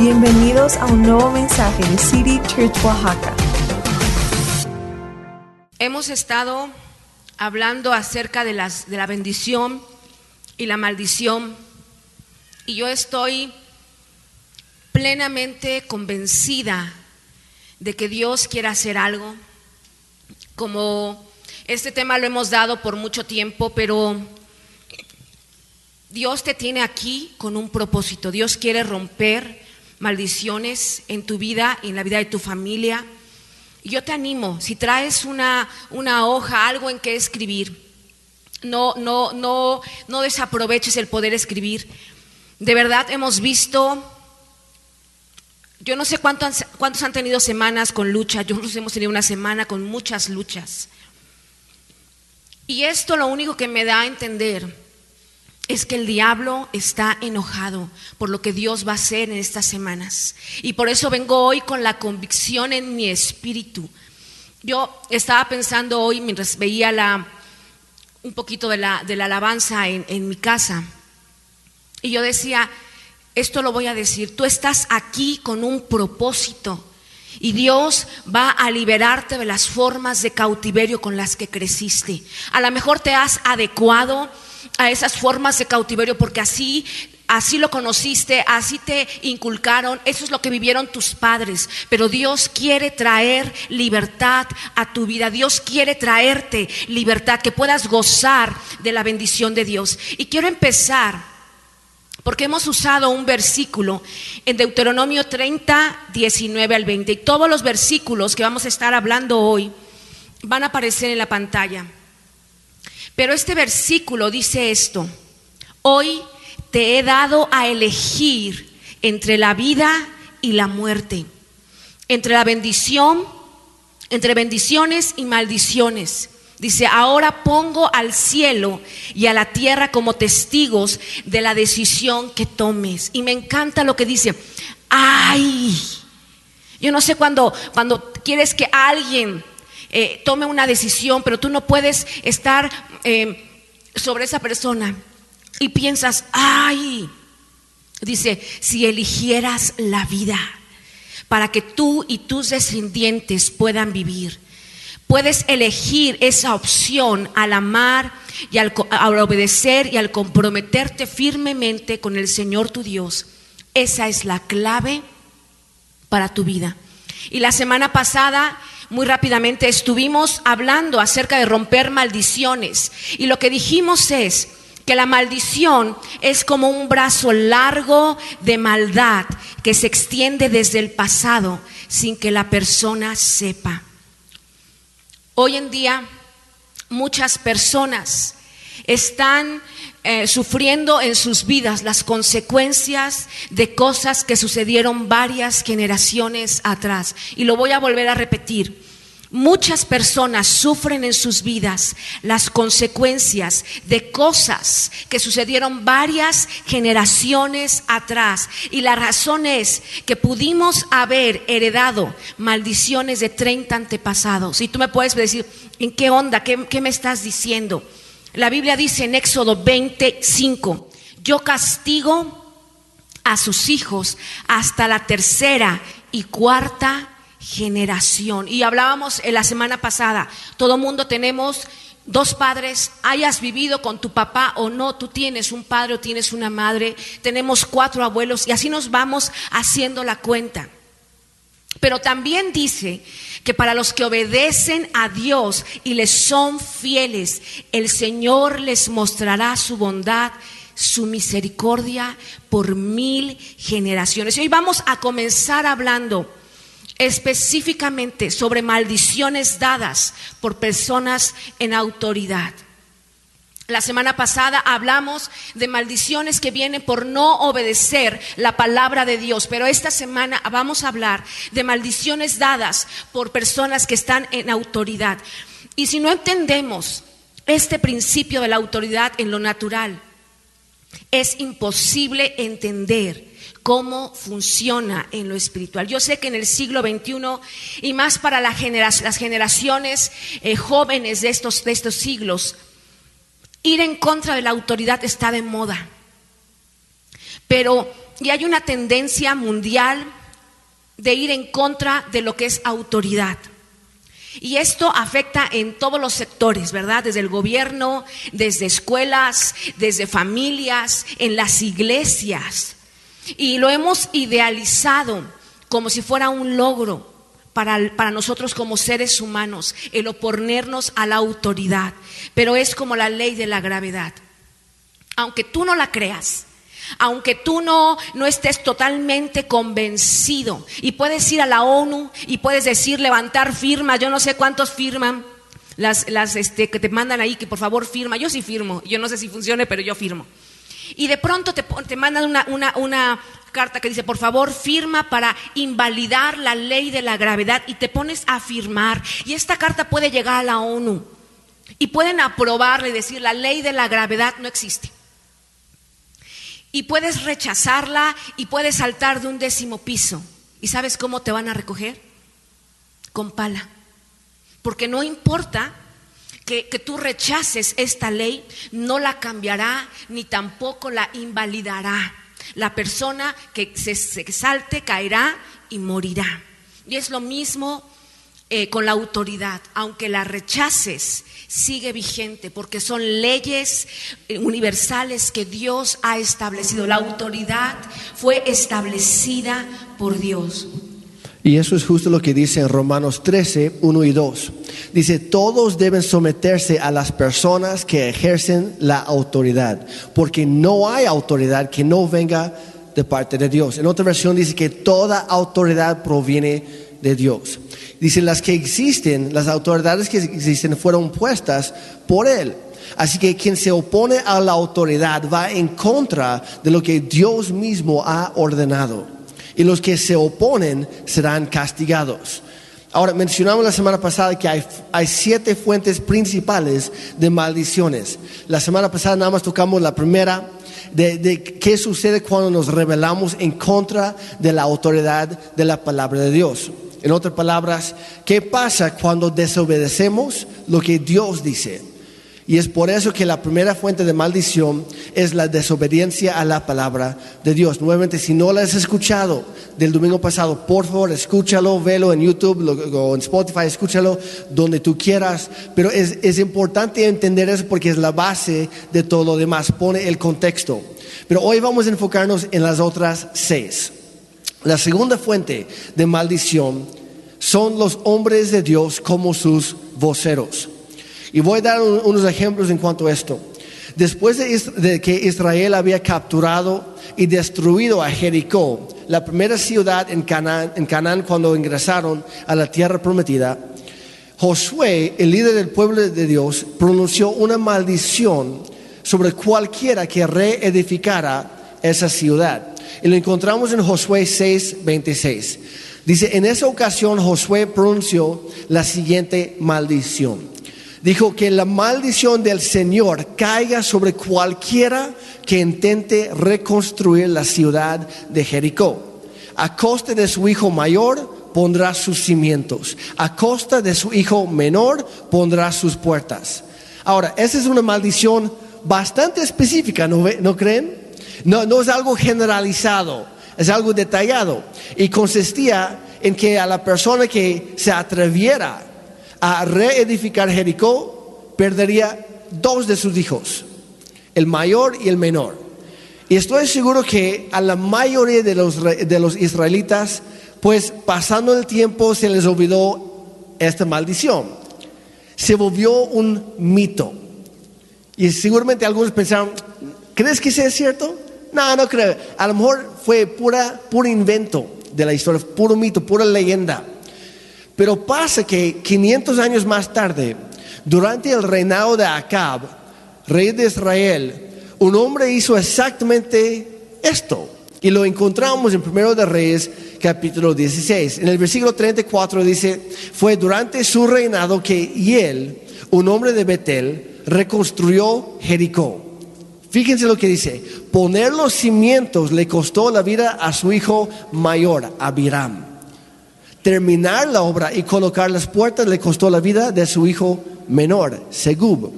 Bienvenidos a un nuevo mensaje de City Church Oaxaca. Hemos estado hablando acerca de, la bendición y la maldición y yo estoy plenamente convencida de que Dios quiere hacer algo. Como este tema lo hemos dado por mucho tiempo, pero Dios te tiene aquí con un propósito. Dios quiere romper maldiciones en tu vida y en la vida de tu familia. Yo te animo, si traes una, una hoja, algo en que escribir, no, no, no, no desaproveches el poder escribir. De verdad hemos visto, yo no sé cuántos, cuántos han tenido semanas con lucha, yo nos hemos tenido una semana con muchas luchas. Y esto lo único que me da a entender es que el diablo está enojado por lo que Dios va a hacer en estas semanas. Y por eso vengo hoy con la convicción en mi espíritu. Yo estaba pensando hoy mientras veía la, un poquito de la, alabanza en, en mi casa. Y yo decía, esto lo voy a decir, tú estás aquí con un propósito. Y Dios va a liberarte de las formas de cautiverio con las que creciste. A lo mejor te has adecuado a esas formas de cautiverio porque así así lo conociste, así te inculcaron, eso es lo que vivieron tus padres, pero Dios quiere traer libertad a tu vida, Dios quiere traerte libertad, que puedas gozar de la bendición de Dios. Y quiero empezar porque hemos usado un versículo en Deuteronomio 30, 19 al 20, y todos los versículos que vamos a estar hablando hoy van a aparecer en la pantalla. Pero este versículo dice esto, hoy te he dado a elegir entre la vida y la muerte, entre la bendición, entre bendiciones y maldiciones. Dice, ahora pongo al cielo y a la tierra como testigos de la decisión que tomes. Y me encanta lo que dice, ay, yo no sé cuando, cuando quieres que alguien eh, tome una decisión, pero tú no puedes estar eh, sobre esa persona y piensas, ay, dice, si eligieras la vida para que tú y tus descendientes puedan vivir. Puedes elegir esa opción al amar y al, al, obedecer y al comprometerte firmemente con el Señor tu Dios. Esa es la clave para tu vida. Y la semana pasada muy rápidamente estuvimos hablando acerca de romper maldiciones y lo que dijimos es que la maldición es como un brazo largo de maldad que se extiende desde el pasado sin que la persona sepa. Hoy en día muchas personas están eh, sufriendo en sus vidas las consecuencias de cosas que sucedieron varias generaciones atrás. Y lo voy a volver a repetir. Muchas personas sufren en sus vidas las consecuencias de cosas que sucedieron varias generaciones atrás. Y la razón es que pudimos haber heredado maldiciones de 30 antepasados. Y tú me puedes decir, ¿en qué onda? ¿Qué, qué me estás diciendo? La Biblia dice en Éxodo 25, yo castigo a sus hijos hasta la tercera y cuarta generación. Y hablábamos en la semana pasada, todo mundo tenemos dos padres, hayas vivido con tu papá o no, tú tienes un padre o tienes una madre, tenemos cuatro abuelos y así nos vamos haciendo la cuenta. Pero también dice que para los que obedecen a Dios y les son fieles, el Señor les mostrará su bondad, su misericordia por mil generaciones. Hoy vamos a comenzar hablando específicamente sobre maldiciones dadas por personas en autoridad. La semana pasada hablamos de maldiciones que vienen por no obedecer la palabra de Dios, pero esta semana vamos a hablar de maldiciones dadas por personas que están en autoridad. Y si no entendemos este principio de la autoridad en lo natural, es imposible entender cómo funciona en lo espiritual. Yo sé que en el siglo XXI y más para la las generaciones eh, jóvenes de estos, de estos siglos, Ir en contra de la autoridad está de moda. Pero y hay una tendencia mundial de ir en contra de lo que es autoridad. Y esto afecta en todos los sectores, ¿verdad? Desde el gobierno, desde escuelas, desde familias, en las iglesias. Y lo hemos idealizado como si fuera un logro para, para, nosotros como seres humanos, el oponernos a la autoridad. Pero es como la ley de la gravedad. Aunque tú no la creas, aunque tú no, no estés totalmente convencido y puedes ir a la ONU y puedes decir levantar firmas, yo no sé cuántos firman, las, las este, que te mandan ahí que por favor firma, yo sí firmo, yo no sé si funcione, pero yo firmo. Y de pronto te, te mandan una, una, una carta que dice, por favor, firma para invalidar la ley de la gravedad y te pones a firmar. Y esta carta puede llegar a la ONU y pueden aprobarle y decir, la ley de la gravedad no existe. Y puedes rechazarla y puedes saltar de un décimo piso. ¿Y sabes cómo te van a recoger? Con pala. Porque no importa que, que, tú rechaces esta ley, no la cambiará ni tampoco la invalidará. La persona que se, se salte caerá y morirá. Y es lo mismo eh, con la autoridad, aunque la rechaces, sigue vigente porque son leyes eh, universales que Dios ha establecido. La autoridad fue establecida por Dios. Y eso es justo lo que dice en Romanos 13, 1 y 2. Dice, todos deben someterse a las personas que ejercen la autoridad, porque no hay autoridad que no venga de parte de Dios. En otra versión dice que toda autoridad proviene de Dios. Dicen las que existen, las autoridades que existen fueron puestas por Él. Así que quien se opone a la autoridad va en contra de lo que Dios mismo ha ordenado. Y los que se oponen serán castigados. Ahora, mencionamos la semana pasada que hay, hay, siete fuentes principales de maldiciones. La semana pasada nada más tocamos la primera, de, de qué sucede cuando nos rebelamos en contra de la autoridad de la palabra de Dios. En otras palabras, ¿qué pasa cuando desobedecemos lo que Dios dice? Y es por eso que la primera fuente de maldición es la desobediencia a la palabra de Dios. Nuevamente, si no la has escuchado del domingo pasado, por favor, escúchalo, velo en YouTube o en Spotify, escúchalo donde tú quieras. Pero es, es importante entender eso porque es la base de todo lo demás, pone el contexto. Pero hoy vamos a enfocarnos en las otras seis. La segunda fuente de maldición son los hombres de Dios como sus voceros. Y voy a dar unos ejemplos en cuanto a esto. Después de, que Israel había capturado y destruido a Jericó, la primera ciudad en Canaán, en Canaán cuando ingresaron a la tierra prometida, Josué, el líder del pueblo de Dios, pronunció una maldición sobre cualquiera que reedificara esa ciudad. Y lo encontramos en Josué 6, 26. Dice, en esa ocasión Josué pronunció la siguiente maldición. Dijo que la maldición del Señor caiga sobre cualquiera que intente reconstruir la ciudad de Jericó. A costa de su hijo mayor pondrá sus cimientos. A costa de su hijo menor pondrá sus puertas. Ahora, esa es una maldición bastante específica, ¿no, ¿no creen? No, no es algo generalizado, es algo detallado. Y consistía en que a la persona que se atreviera a reedificar Jericó perdería dos de sus hijos, el mayor y el menor. Y estoy seguro que a la mayoría de los, de los israelitas, pues pasando el tiempo se les olvidó esta maldición. Se volvió un mito. Y seguramente algunos pensaron, ¿crees que sea cierto? No, no creo. A lo mejor fue pura, puro invento de la historia, puro mito, pura leyenda. Pero pasa que 500 años más tarde, durante el reinado de Acab, rey de Israel, un hombre hizo exactamente esto. Y lo encontramos en Primero de Reyes, capítulo 16. En el versículo 34 dice, fue durante su reinado que él, un hombre de Betel, reconstruyó Jericó. Fíjense lo que dice, poner los cimientos le costó la vida a su hijo mayor, Abiram. Terminar la obra y colocar las puertas le costó la vida de su hijo menor, Segub.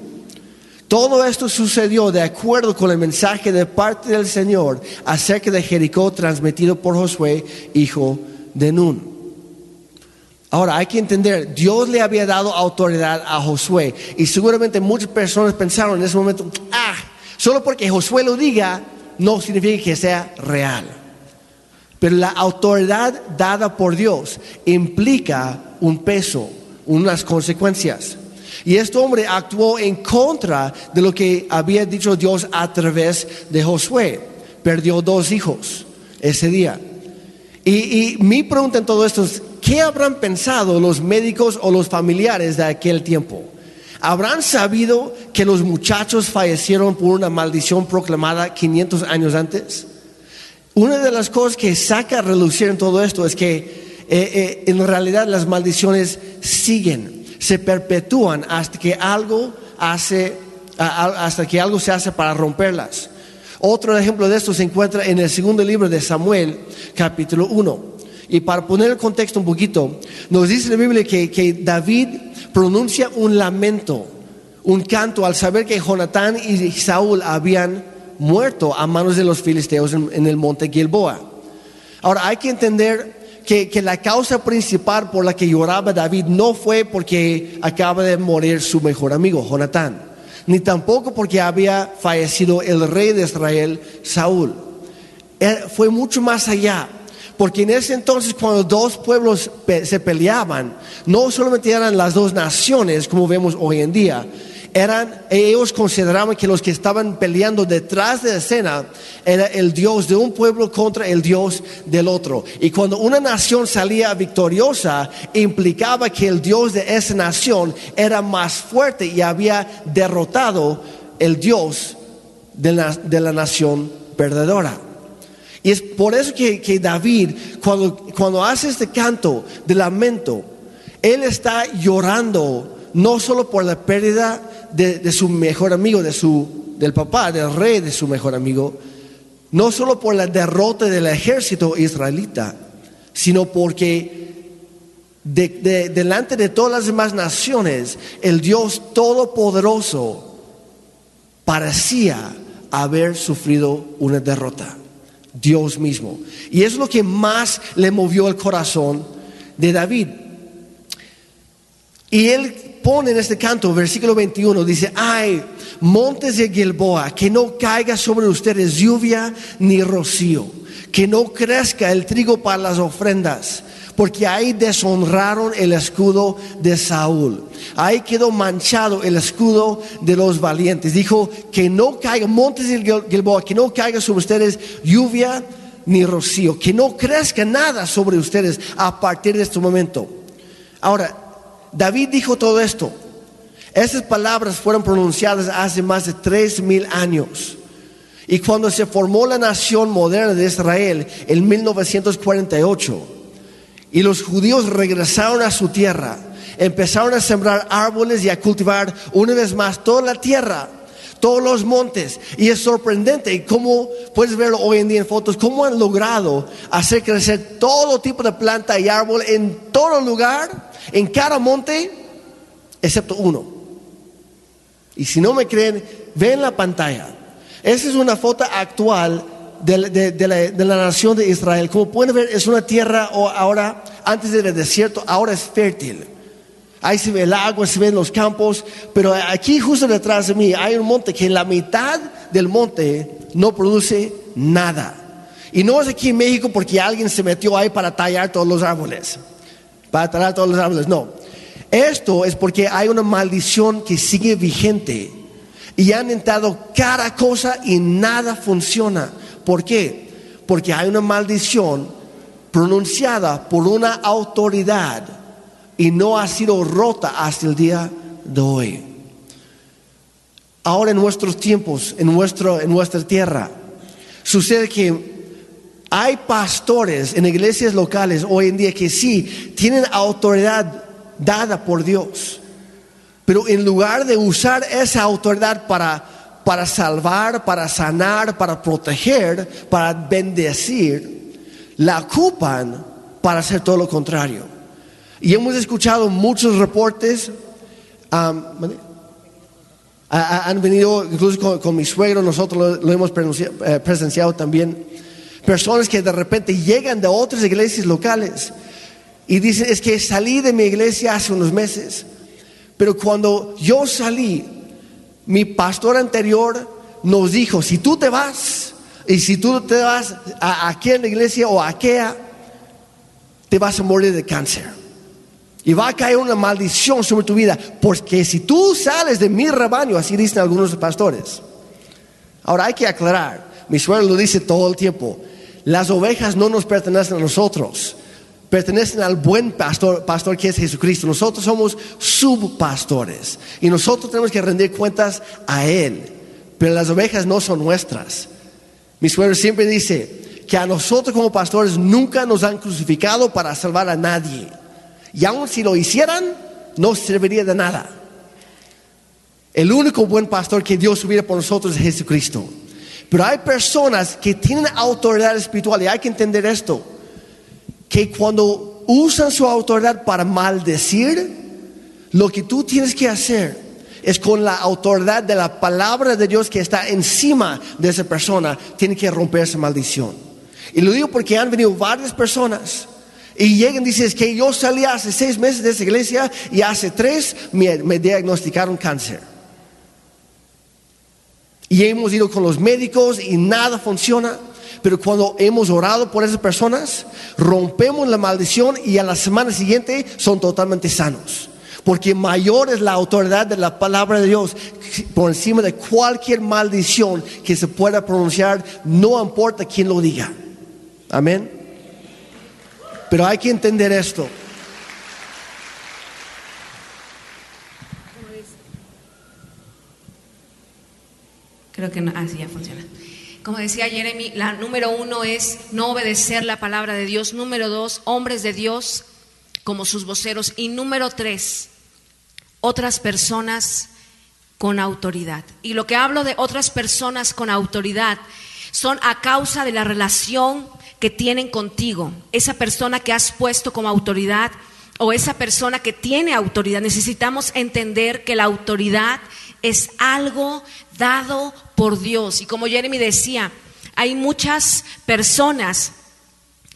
Todo esto sucedió de acuerdo con el mensaje de parte del Señor acerca de Jericó transmitido por Josué, hijo de Nun. Ahora hay que entender, Dios le había dado autoridad a Josué y seguramente muchas personas pensaron en ese momento, ah, solo porque Josué lo diga no significa que sea real. Pero la autoridad dada por Dios implica un peso, unas consecuencias. Y este hombre actuó en contra de lo que había dicho Dios a través de Josué. Perdió dos hijos ese día. Y, mi pregunta en todo esto es, ¿qué habrán pensado los médicos o los familiares de aquel tiempo? ¿Habrán sabido que los muchachos fallecieron por una maldición proclamada 500 años antes? Una de las cosas que saca a relucir en todo esto es que eh, eh, en realidad las maldiciones siguen, se perpetúan hasta que algo hace, hasta que algo se hace para romperlas. Otro ejemplo de esto se encuentra en el segundo libro de Samuel, capítulo 1. Y para poner el contexto un poquito, nos dice la Biblia que, David pronuncia un lamento, un canto al saber que Jonatán y Saúl habían muerto a manos de los filisteos en, el monte Gilboa. Ahora hay que entender que, que, la causa principal por la que lloraba David no fue porque acaba de morir su mejor amigo, Jonatán ni tampoco porque había fallecido el rey de Israel, Saúl. Eh, fue mucho más allá. Porque en ese entonces cuando dos pueblos se peleaban, no solamente eran las dos naciones como vemos hoy en día, eran, ellos consideraban que los que estaban peleando detrás de la escena era el Dios de un pueblo contra el Dios del otro. Y cuando una nación salía victoriosa, implicaba que el Dios de esa nación era más fuerte y había derrotado el Dios de la, de la nación perdedora. Y es por eso que, que David, cuando, cuando hace este canto de lamento, él está llorando no solo por la pérdida de, su mejor amigo, de su, del papá, del rey de su mejor amigo, no solo por la derrota del ejército israelita, sino porque delante de todas las demás naciones, el Dios Todopoderoso parecía haber sufrido una derrota. Dios mismo. Y es lo que más le movió el corazón de David. Y él pone en este canto, versículo 21, dice, ay, montes de Gilboa, que no caiga sobre ustedes lluvia ni rocío, que no crezca el trigo para las ofrendas, porque ahí deshonraron el escudo de Saúl. Ahí quedó manchado el escudo de los valientes. Dijo que no caiga, montes de Gilboa, que no caiga sobre ustedes lluvia ni rocío, que no crezca nada sobre ustedes a partir de este momento. Ahora, David dijo todo esto. Esas palabras fueron pronunciadas hace más de tres mil años. Y cuando se formó la nación moderna de Israel en 1948, y los judíos regresaron a su tierra, empezaron a sembrar árboles y a cultivar una vez más toda la tierra, todos los montes. Y es sorprendente, y como puedes verlo hoy en día en fotos, cómo han logrado hacer crecer todo tipo de planta y árbol en todo lugar en cada monte, excepto uno. Y si no me creen, ven la pantalla. Esa es una foto actual de, la, nación de Israel. Como pueden ver, es una tierra ahora, antes del desierto, ahora es fértil. Ahí se ve el agua, se ven los campos, pero aquí justo detrás de mí hay un monte que en la mitad del monte no produce nada. Y no es aquí en México porque alguien se metió ahí para tallar todos los árboles para talar todos los árboles. No. Esto es porque hay una maldición que sigue vigente. Y han entrado cada cosa y nada funciona. ¿Por qué? Porque hay una maldición pronunciada por una autoridad y no ha sido rota hasta el día de hoy. Ahora en nuestros tiempos, en, nuestro, en nuestra tierra, sucede que hay pastores en iglesias locales hoy en día que sí tienen autoridad dada por Dios, pero en lugar de usar esa autoridad para, para salvar, para sanar, para proteger, para bendecir, la ocupan para hacer todo lo contrario. Y hemos escuchado muchos reportes. A- han venido, incluso con, mi suegro, nosotros lo, hemos eh, presenciado también. Personas que de repente llegan de otras iglesias locales y dicen, es que salí de mi iglesia hace unos meses, pero cuando yo salí, mi pastor anterior nos dijo, si tú te vas y si tú te vas a, aquí en la iglesia o a aquella, te vas a morir de cáncer. Y va a caer una maldición sobre tu vida, porque si tú sales de mi rebaño, así dicen algunos pastores. Ahora hay que aclarar, mi suegro lo dice todo el tiempo, las ovejas no nos pertenecen a nosotros, pertenecen al buen pastor, pastor que es Jesucristo. Nosotros somos subpastores y nosotros tenemos que rendir cuentas a Él, pero las ovejas no son nuestras. Mi suegro siempre dice que a nosotros como pastores nunca nos han crucificado para salvar a nadie. Y aun si lo hicieran, no serviría de nada. El único buen pastor que Dios hubiera por nosotros es Jesucristo. Pero hay personas que tienen autoridad espiritual y hay que entender esto. Que cuando usan su autoridad para maldecir, lo que tú tienes que hacer es con la autoridad de la palabra de Dios que está encima de esa persona, tiene que romper esa maldición. Y lo digo porque han venido varias personas y llegan y dicen es que yo salí hace seis meses de esa iglesia y hace tres me, me diagnosticaron cáncer. Y hemos ido con los médicos y nada funciona. Pero cuando hemos orado por esas personas, rompemos la maldición y a la semana siguiente son totalmente sanos. Porque mayor es la autoridad de la palabra de Dios por encima de cualquier maldición que se pueda pronunciar, no importa quién lo diga. Amén. Pero hay que entender esto. Creo que así ya funciona. Como decía Jeremy, la número uno es no obedecer la palabra de Dios. Número dos, hombres de Dios como sus voceros. Y número tres, otras personas con autoridad. Y lo que hablo de otras personas con autoridad son a causa de la relación que tienen contigo. Esa persona que has puesto como autoridad o esa persona que tiene autoridad. Necesitamos entender que la autoridad es algo dado por Dios. Y como Jeremy decía, hay muchas personas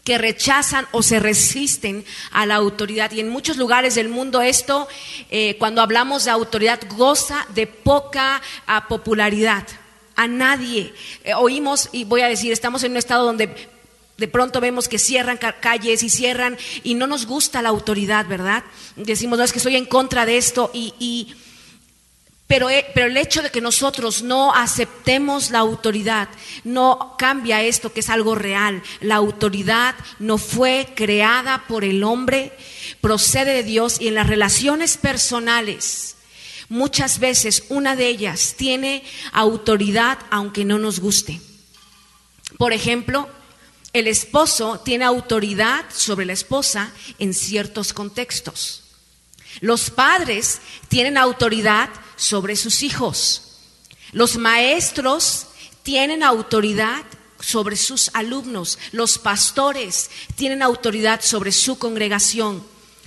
que rechazan o se resisten a la autoridad. Y en muchos lugares del mundo esto, eh, cuando hablamos de autoridad, goza de poca uh, popularidad. A nadie. Eh, oímos, y voy a decir, estamos en un estado donde de pronto vemos que cierran calles y cierran y no nos gusta la autoridad, ¿verdad? Decimos, no, es que estoy en contra de esto y... y pero, pero, el hecho de que nosotros no aceptemos la autoridad no cambia esto que es algo real. La autoridad no fue creada por el hombre, procede de Dios y en las relaciones personales muchas veces una de ellas tiene autoridad aunque no nos guste. Por ejemplo, el esposo tiene autoridad sobre la esposa en ciertos contextos. Los padres tienen autoridad sobre sus hijos. Los maestros tienen autoridad sobre sus alumnos. Los pastores tienen autoridad sobre su congregación.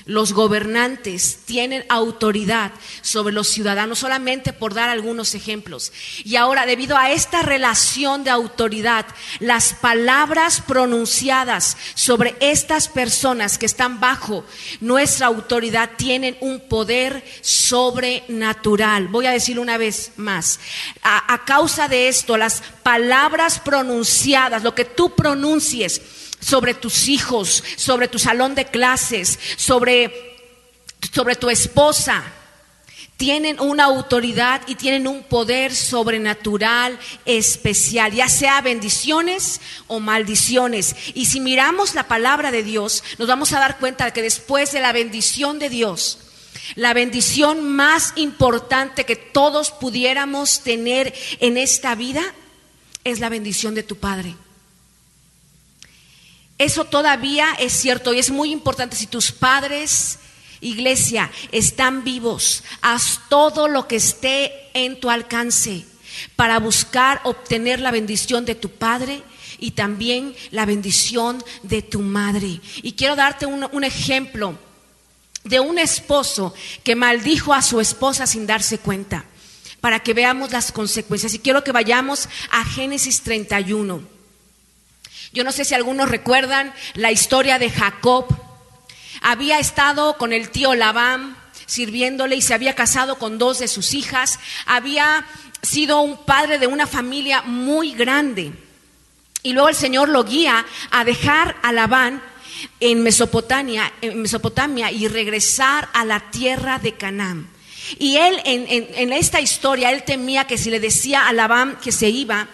Los gobernantes tienen autoridad sobre los ciudadanos, solamente por dar algunos ejemplos. Y ahora, debido a esta relación de autoridad, las palabras pronunciadas sobre estas personas que están bajo nuestra autoridad tienen un poder sobrenatural. Voy a decir una vez más, a, a causa de esto, las palabras pronunciadas, lo que tú pronuncies, sobre tus hijos, sobre tu salón de clases, sobre, sobre tu esposa. Tienen una autoridad y tienen un poder sobrenatural especial, ya sea bendiciones o maldiciones. Y si miramos la palabra de Dios, nos vamos a dar cuenta de que después de la bendición de Dios, la bendición más importante que todos pudiéramos tener en esta vida es la bendición de tu Padre. Eso todavía es cierto y es muy importante. Si tus padres, iglesia, están vivos, haz todo lo que esté en tu alcance para buscar obtener la bendición de tu Padre y también la bendición de tu madre. Y quiero darte un, ejemplo de un esposo que maldijo a su esposa sin darse cuenta. para que veamos las consecuencias. Y quiero que vayamos a Génesis 31. Yo no sé si algunos recuerdan la historia de Jacob. Había estado con el tío Labán sirviéndole y se había casado con dos de sus hijas. Había sido un padre de una familia muy grande. Y luego el Señor lo guía a dejar a Labán en Mesopotamia, y regresar a la tierra de Canaán. Y él en, en, esta historia, él temía que si le decía a Labán que se iba,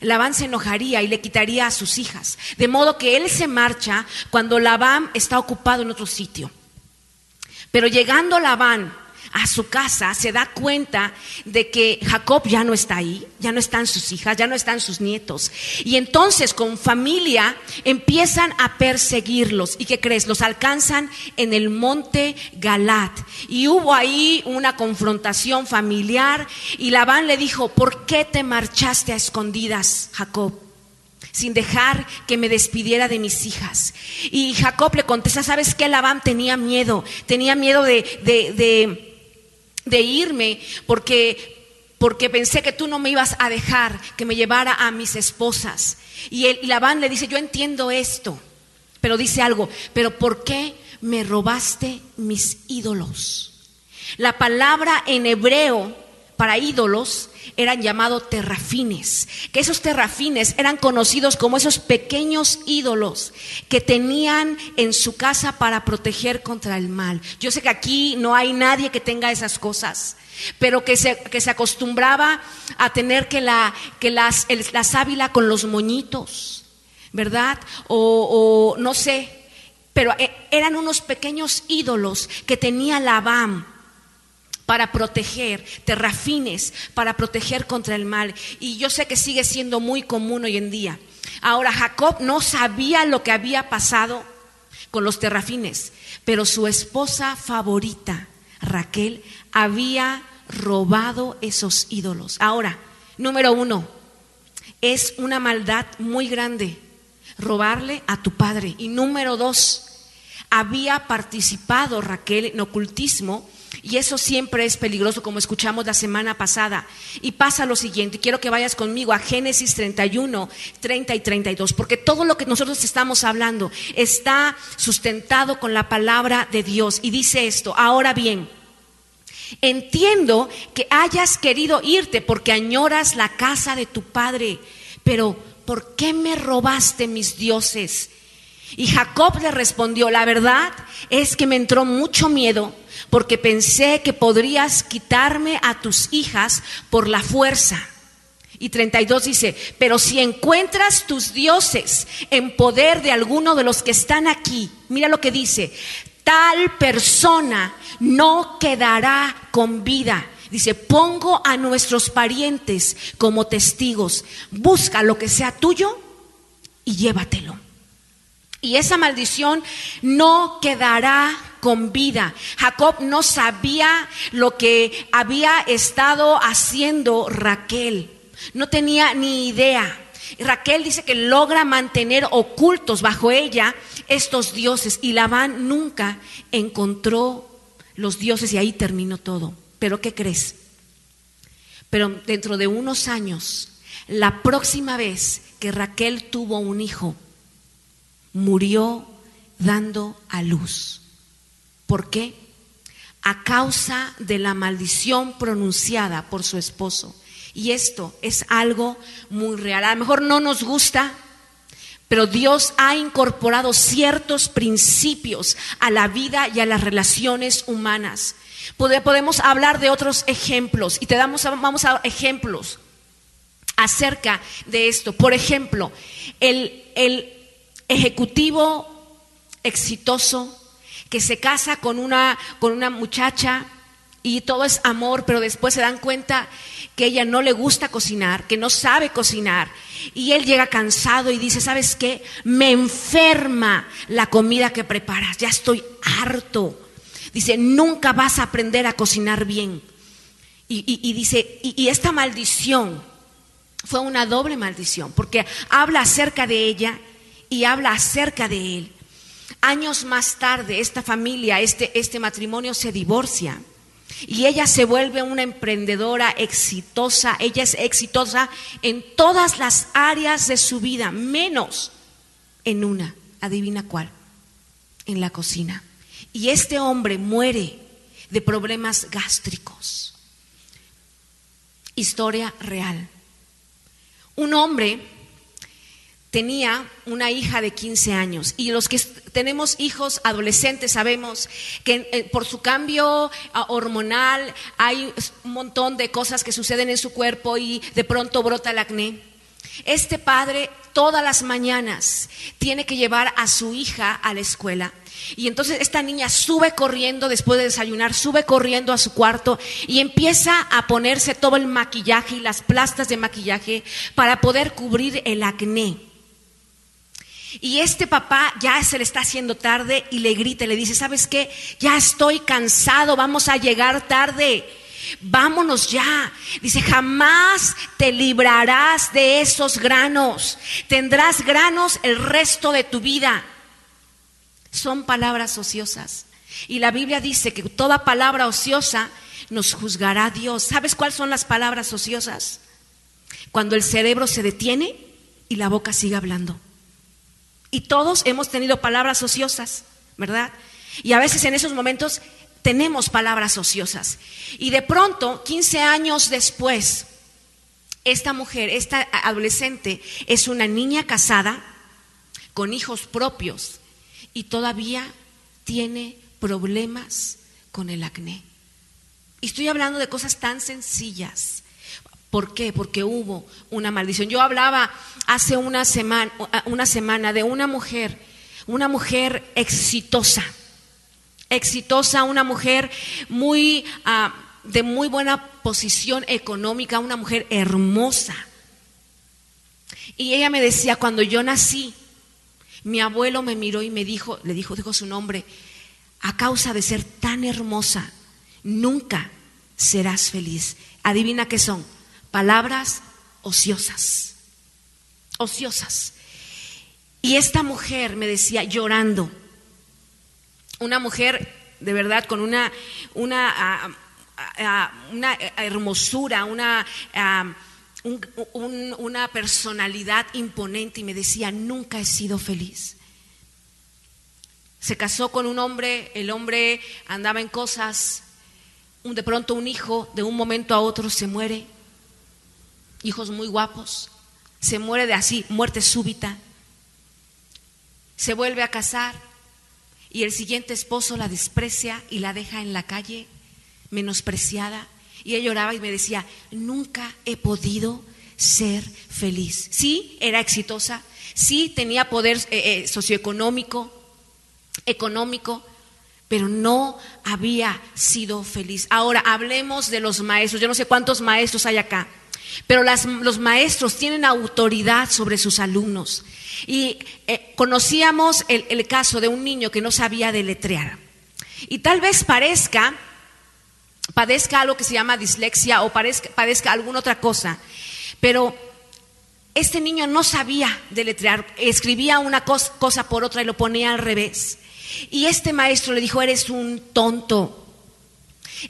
Labán se enojaría y le quitaría a sus hijas. De modo que él se marcha cuando Labán está ocupado en otro sitio. Pero llegando Labán a su casa, se da cuenta de que Jacob ya no está ahí, ya no están sus hijas, ya no están sus nietos. Y entonces con familia empiezan a perseguirlos. ¿Y qué crees? Los alcanzan en el monte Galat. Y hubo ahí una confrontación familiar y Labán le dijo, ¿por qué te marchaste a escondidas, Jacob? sin dejar que me despidiera de mis hijas. Y Jacob le contesta, ¿sabes qué? Labán tenía miedo, tenía miedo de, de, irme porque, porque pensé que tú no me ibas a dejar que me llevara a mis esposas. Y, y Labán le dice, yo entiendo esto, pero dice algo, pero ¿por qué me robaste mis ídolos? La palabra en hebreo para ídolos eran llamados terrafines, que esos terrafines eran conocidos como esos pequeños ídolos que tenían en su casa para proteger contra el mal. Yo sé que aquí no hay nadie que tenga esas cosas, pero que se, que se acostumbraba a tener que la, que las, la sábila con los moñitos, ¿verdad? O, o no sé, pero eh, eran unos pequeños ídolos que tenía Labán para proteger, terrafines para proteger contra el mal. Y yo sé que sigue siendo muy común hoy en día. Ahora, Jacob no sabía lo que había pasado con los terrafines, pero su esposa favorita, Raquel, había robado esos ídolos. Ahora, número uno, es una maldad muy grande robarle a tu padre. Y número dos, había participado Raquel en ocultismo y eso siempre es peligroso, como escuchamos la semana pasada. Y pasa lo siguiente, quiero que vayas conmigo a Génesis 31, 30 y 32, porque todo lo que nosotros estamos hablando está sustentado con la palabra de Dios. Y dice esto, ahora bien, entiendo que hayas querido irte porque añoras la casa de tu padre, pero ¿por qué me robaste mis dioses? Y Jacob le respondió, la verdad es que me entró mucho miedo porque pensé que podrías quitarme a tus hijas por la fuerza. Y 32 dice, pero si encuentras tus dioses en poder de alguno de los que están aquí, mira lo que dice, tal persona no quedará con vida. Dice, pongo a nuestros parientes como testigos, busca lo que sea tuyo y llévatelo. Y esa maldición no quedará con vida. Jacob no sabía lo que había estado haciendo Raquel. No tenía ni idea. Raquel dice que logra mantener ocultos bajo ella estos dioses y Labán nunca encontró los dioses y ahí terminó todo. Pero ¿qué crees? Pero dentro de unos años, la próxima vez que Raquel tuvo un hijo, murió dando a luz. ¿Por qué? A causa de la maldición pronunciada por su esposo. Y esto es algo muy real. A lo mejor no nos gusta, pero Dios ha incorporado ciertos principios a la vida y a las relaciones humanas. Podemos hablar de otros ejemplos y te damos, vamos a ejemplos acerca de esto. Por ejemplo, el, el ejecutivo exitoso que se casa con una, con una muchacha y todo es amor, pero después se dan cuenta que ella no le gusta cocinar, que no sabe cocinar. Y él llega cansado y dice, ¿sabes qué? Me enferma la comida que preparas, ya estoy harto. Dice, nunca vas a aprender a cocinar bien. Y, dice, y esta maldición fue una doble maldición, porque habla acerca de ella y habla acerca de él. Años más tarde, esta familia, este, este matrimonio se divorcia. Y ella se vuelve una emprendedora exitosa. Ella es exitosa en todas las áreas de su vida, menos en una. Adivina cuál. En la cocina. Y este hombre muere de problemas gástricos. Historia real. Un hombre tenía una hija de 15 años y los que tenemos hijos adolescentes sabemos que eh, por su cambio ah, hormonal hay un montón de cosas que suceden en su cuerpo y de pronto brota el acné. Este padre todas las mañanas tiene que llevar a su hija a la escuela. Y entonces esta niña sube corriendo después de desayunar, sube corriendo a su cuarto y empieza a ponerse todo el maquillaje y las plastas de maquillaje para poder cubrir el acné. Y este papá ya se le está haciendo tarde y le grita y le dice, ¿sabes qué? Ya estoy cansado, vamos a llegar tarde. Vámonos ya. Dice, jamás te librarás de esos granos. Tendrás granos el resto de tu vida. Son palabras ociosas. Y la Biblia dice que toda palabra ociosa nos juzgará Dios. ¿Sabes cuáles son las palabras ociosas? Cuando el cerebro se detiene y la boca sigue hablando. Y todos hemos tenido palabras ociosas, ¿verdad? Y a veces en esos momentos tenemos palabras ociosas. Y de pronto, 15 años después, esta mujer, esta adolescente, es una niña casada con hijos propios y todavía tiene problemas con el acné. Y estoy hablando de cosas tan sencillas. ¿Por qué? Porque hubo una maldición. Yo hablaba hace una semana, una semana de una mujer, una mujer exitosa, exitosa, una mujer muy ah, de muy buena posición económica, una mujer hermosa. Y ella me decía, cuando yo nací, mi abuelo me miró y me dijo, le dijo, dijo su nombre, a causa de ser tan hermosa, nunca serás feliz. Adivina qué son palabras ociosas, ociosas. Y esta mujer me decía llorando, una mujer de verdad con una, una, ah, ah, una hermosura, una, ah, una personalidad imponente y me decía, nunca he sido feliz. Se casó con un hombre, el hombre andaba en cosas, de pronto un hijo de un momento a otro se muere hijos muy guapos, se muere de así, muerte súbita, se vuelve a casar y el siguiente esposo la desprecia y la deja en la calle, menospreciada. Y ella lloraba y me decía, nunca he podido ser feliz. Sí, era exitosa, sí tenía poder eh, eh, socioeconómico, económico, pero no había sido feliz. Ahora hablemos de los maestros. Yo no sé cuántos maestros hay acá. Pero los maestros tienen autoridad sobre sus alumnos. Y eh, conocíamos el, caso de un niño que no sabía deletrear. Y tal vez parezca, padezca algo que se llama dislexia o padezca, alguna otra cosa. Pero este niño no sabía deletrear, escribía una cosa por otra y lo ponía al revés. Y este maestro le dijo, eres un tonto.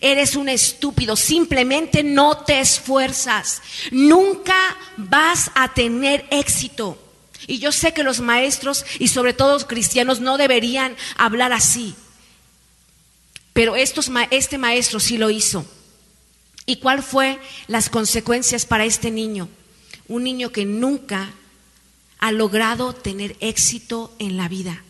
Eres un estúpido, simplemente no te esfuerzas. Nunca vas a tener éxito. Y yo sé que los maestros y sobre todo los cristianos no deberían hablar así. Pero estos, este maestro sí lo hizo. ¿Y cuál fue las consecuencias para este niño? Un niño que nunca ha logrado tener éxito en la vida.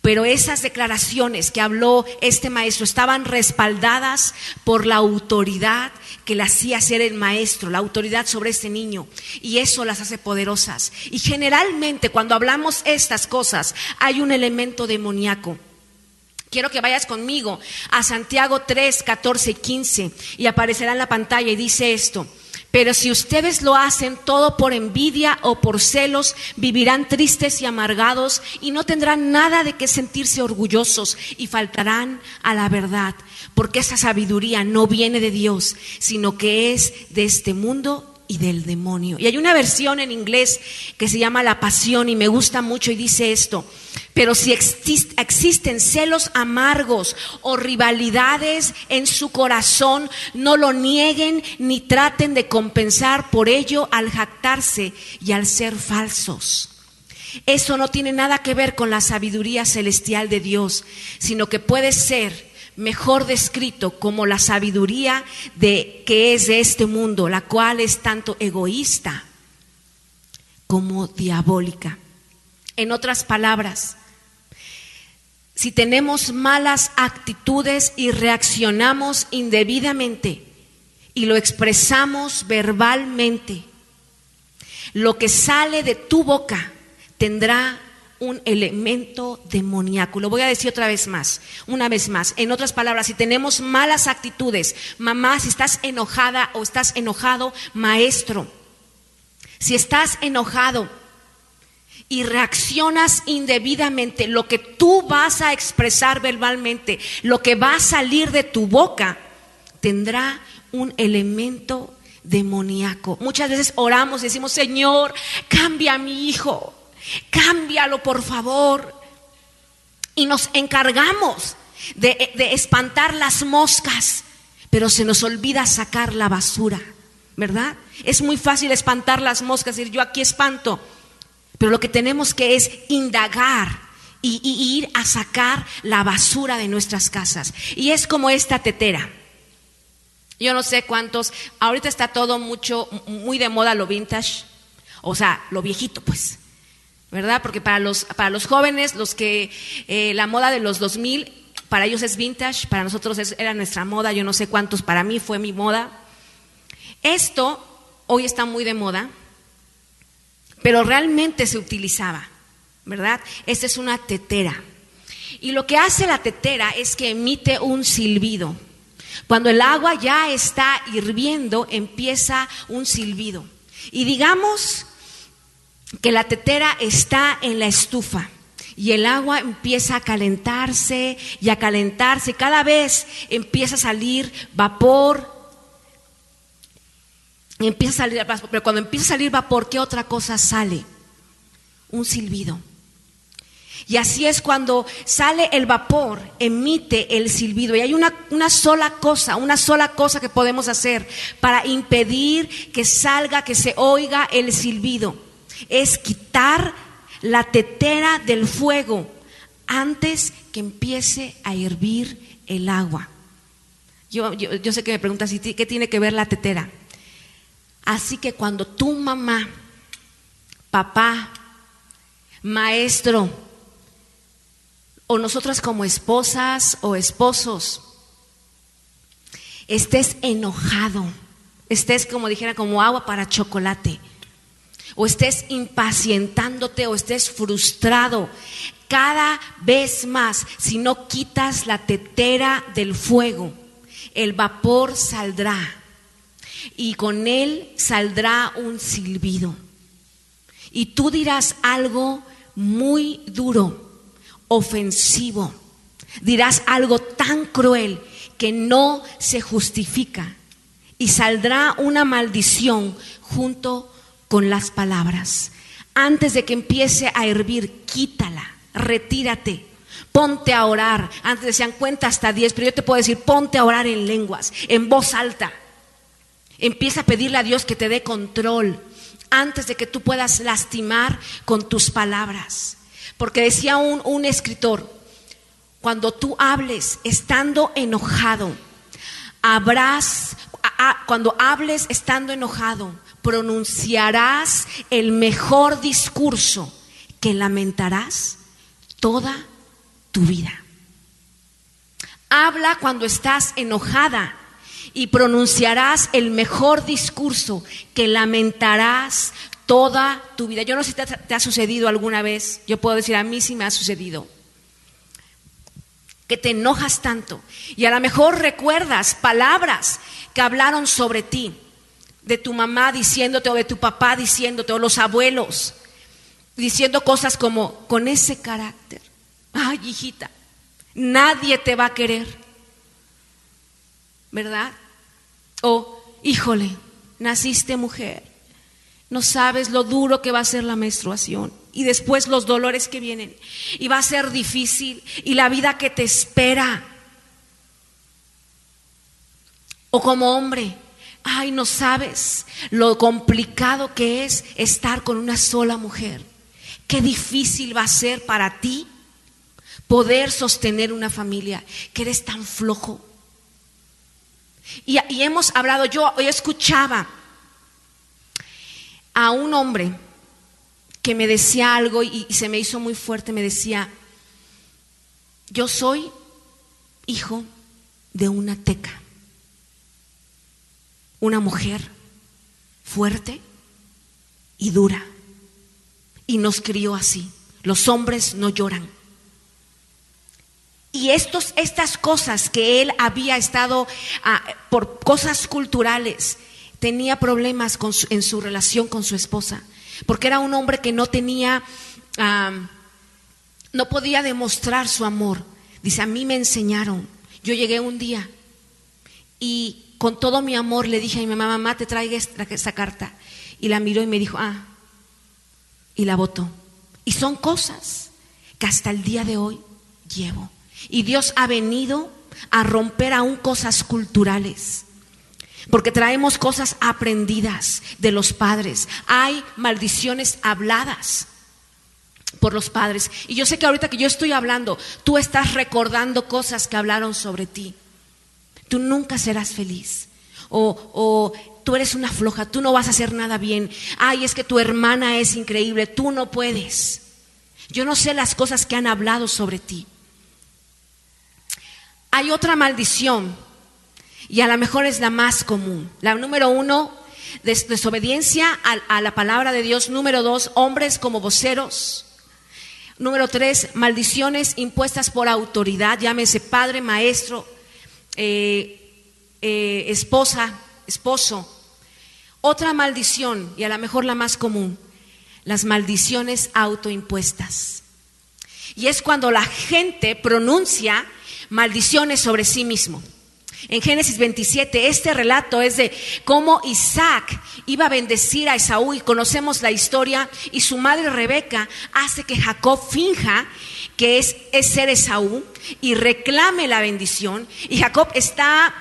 Pero esas declaraciones que habló este maestro estaban respaldadas por la autoridad que le hacía ser el maestro, la autoridad sobre este niño. Y eso las hace poderosas. Y generalmente cuando hablamos estas cosas hay un elemento demoníaco. Quiero que vayas conmigo a Santiago 3, 14 y 15 y aparecerá en la pantalla y dice esto. Pero si ustedes lo hacen todo por envidia o por celos, vivirán tristes y amargados y no tendrán nada de qué sentirse orgullosos y faltarán a la verdad, porque esa sabiduría no viene de Dios, sino que es de este mundo y del demonio. Y hay una versión en inglés que se llama La Pasión y me gusta mucho y dice esto, pero si existen celos amargos o rivalidades en su corazón, no lo nieguen ni traten de compensar por ello al jactarse y al ser falsos. Eso no tiene nada que ver con la sabiduría celestial de Dios, sino que puede ser mejor descrito como la sabiduría de que es de este mundo, la cual es tanto egoísta como diabólica. En otras palabras, si tenemos malas actitudes y reaccionamos indebidamente y lo expresamos verbalmente, lo que sale de tu boca tendrá un elemento demoníaco. Lo voy a decir otra vez más, una vez más. En otras palabras, si tenemos malas actitudes, mamá, si estás enojada o estás enojado, maestro, si estás enojado y reaccionas indebidamente, lo que tú vas a expresar verbalmente, lo que va a salir de tu boca, tendrá un elemento demoníaco. Muchas veces oramos y decimos, Señor, cambia a mi hijo cámbialo por favor. Y nos encargamos de, espantar las moscas, pero se nos olvida sacar la basura, ¿verdad? Es muy fácil espantar las moscas, decir yo aquí espanto, pero lo que tenemos que es indagar y, ir a sacar la basura de nuestras casas. Y es como esta tetera. Yo no sé cuántos, ahorita está todo mucho, muy de moda lo vintage, o sea, lo viejito, pues. ¿Verdad? Porque para los, para los jóvenes, los que eh, la moda de los 2000, para ellos es vintage, para nosotros era nuestra moda, yo no sé cuántos, para mí fue mi moda. Esto hoy está muy de moda, pero realmente se utilizaba, ¿verdad? Esta es una tetera. Y lo que hace la tetera es que emite un silbido. Cuando el agua ya está hirviendo, empieza un silbido. Y digamos que la tetera está en la estufa y el agua empieza a calentarse y a calentarse. Cada vez empieza a salir vapor. Empieza a salir, pero cuando empieza a salir vapor, ¿qué otra cosa sale? Un silbido. Y así es cuando sale el vapor, emite el silbido. Y hay una, una, sola cosa, una sola cosa que podemos hacer para impedir que salga, que se oiga el silbido es quitar la tetera del fuego antes que empiece a hervir el agua. Yo, sé que me preguntas, ¿qué tiene que ver la tetera? Así que cuando tu mamá, papá, maestro, o nosotras como esposas o esposos, estés enojado, estés como dijera, como agua para chocolate, o estés impacientándote o estés frustrado, cada vez más, si no quitas la tetera del fuego, el vapor saldrá y con él saldrá un silbido. Y tú dirás algo muy duro, ofensivo. Dirás algo tan cruel que no se justifica. Y saldrá una maldición junto con las palabras. Antes de que empiece a hervir, quítala, retírate. Ponte a orar. Antes decían cuenta hasta 10, pero yo te puedo decir, ponte a orar en lenguas, en voz alta. Empieza a pedirle a Dios que te dé control antes de que tú puedas lastimar con tus palabras. Porque decía un, un escritor, cuando tú hables estando enojado, habrás, cuando hables estando enojado, pronunciarás el mejor discurso que lamentarás toda tu vida. Habla cuando estás enojada y pronunciarás el mejor discurso que lamentarás toda tu vida. Yo no sé si te, ha sucedido alguna vez, yo puedo decir, a mí sí me ha sucedido, que te enojas tanto y a lo mejor recuerdas palabras que hablaron sobre ti de tu mamá diciéndote o de tu papá diciéndote o los abuelos diciendo cosas como con ese carácter. Ay, hijita, nadie te va a querer. ¿Verdad? O, híjole, naciste mujer, no sabes lo duro que va a ser la menstruación y después los dolores que vienen. Y va a ser difícil y la vida que te espera. O como hombre, ay, no sabes lo complicado que es estar con una sola mujer. Qué difícil va a ser para ti poder sostener una familia, que eres tan flojo. Y, hemos hablado, yo, yo escuchaba a un hombre que me decía algo y, se me hizo muy fuerte, me decía, yo soy hijo de una teca, una mujer fuerte y dura, y nos crió así. Los hombres no lloran. Y estos, estas cosas que él había estado ah, por cosas culturales, tenía problemas en su relación con su esposa, porque era un hombre que no tenía, no podía demostrar su amor. Dice, a mí me enseñaron, yo llegué un día y con todo mi amor le dije a mi mamá, mamá, te traigo esta, carta. Y la miró y me dijo, ah, y la votó. Y son cosas que hasta el día de hoy llevo. Y Dios ha venido a romper aún cosas culturales porque traemos cosas aprendidas de los padres. Hay maldiciones habladas por los padres. Y yo sé que ahorita que yo estoy hablando, tú estás recordando cosas que hablaron sobre ti. Tú nunca serás feliz. O, tú eres una floja, tú no vas a hacer nada bien. Ay, es que tu hermana es increíble, tú no puedes. Yo no sé las cosas que han hablado sobre ti. Hay otra maldición y a lo mejor es la más común. La número uno, desobediencia a, la palabra de Dios. Número dos, hombres como voceros. Número tres, maldiciones impuestas por autoridad, llámese padre, maestro, eh, eh, esposa, esposo. Otra maldición, y a lo mejor la más común, las maldiciones autoimpuestas. Y es cuando la gente pronuncia maldiciones sobre sí mismo. En Génesis 27, este relato es de cómo Isaac iba a bendecir a Esaú y conocemos la historia y su madre Rebeca hace que Jacob finja que es, ser Esaú y reclame la bendición y Jacob está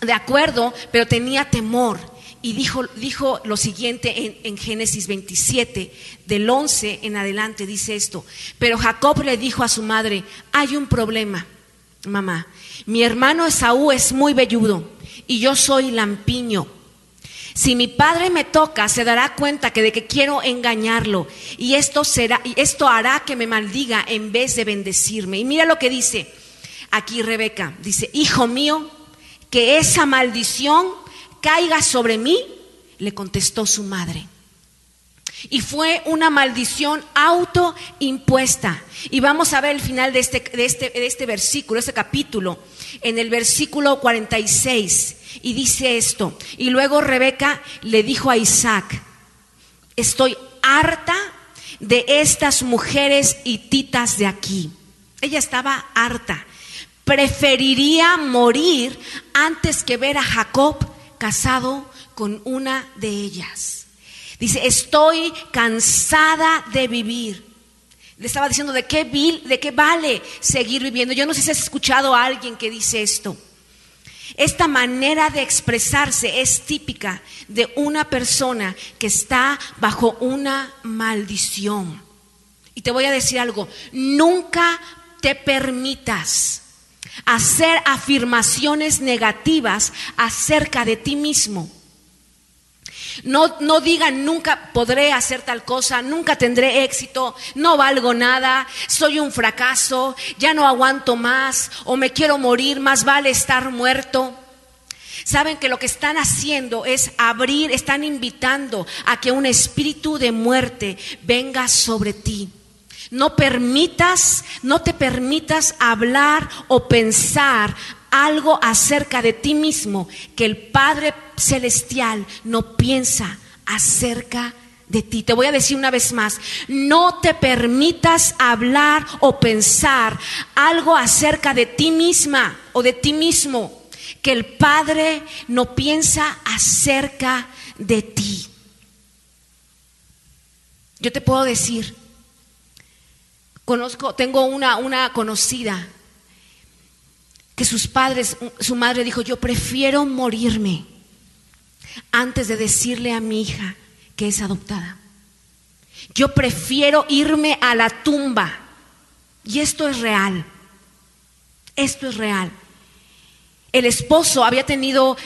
de acuerdo, pero tenía temor y dijo, dijo lo siguiente en, Génesis 27, del 11 en adelante, dice esto. Pero Jacob le dijo a su madre, hay un problema, mamá. Mi hermano Esaú es muy velludo y yo soy lampiño. Si mi padre me toca, se dará cuenta que de que quiero engañarlo y esto será y esto hará que me maldiga en vez de bendecirme. Y mira lo que dice aquí Rebeca, dice, "Hijo mío, que esa maldición caiga sobre mí", le contestó su madre. Y fue una maldición autoimpuesta. Y vamos a ver el final de este, de este, de este versículo, este capítulo, en el versículo 46. Y dice esto. Y luego Rebeca le dijo a Isaac, estoy harta de estas mujeres hititas de aquí. Ella estaba harta. Preferiría morir antes que ver a Jacob casado con una de ellas. Dice, estoy cansada de vivir. Le estaba diciendo, ¿de qué, ¿de qué vale seguir viviendo? Yo no sé si has escuchado a alguien que dice esto. Esta manera de expresarse es típica de una persona que está bajo una maldición. Y te voy a decir algo, nunca te permitas hacer afirmaciones negativas acerca de ti mismo. No, no digan nunca podré hacer tal cosa, nunca tendré éxito, no valgo nada, soy un fracaso, ya no aguanto más o me quiero morir, más vale estar muerto. Saben que lo que están haciendo es abrir, están invitando a que un espíritu de muerte venga sobre ti. No permitas, no te permitas hablar o pensar algo acerca de ti mismo que el Padre Celestial no piensa acerca de ti. Te voy a decir una vez más, no te permitas hablar o pensar algo acerca de ti misma o de ti mismo que el Padre no piensa acerca de ti. Yo te puedo decir, conozco, tengo una, una conocida que sus padres, su madre dijo, yo prefiero morirme antes de decirle a mi hija que es adoptada. Yo prefiero irme a la tumba. Y esto es real. Esto es real. El esposo había tenido,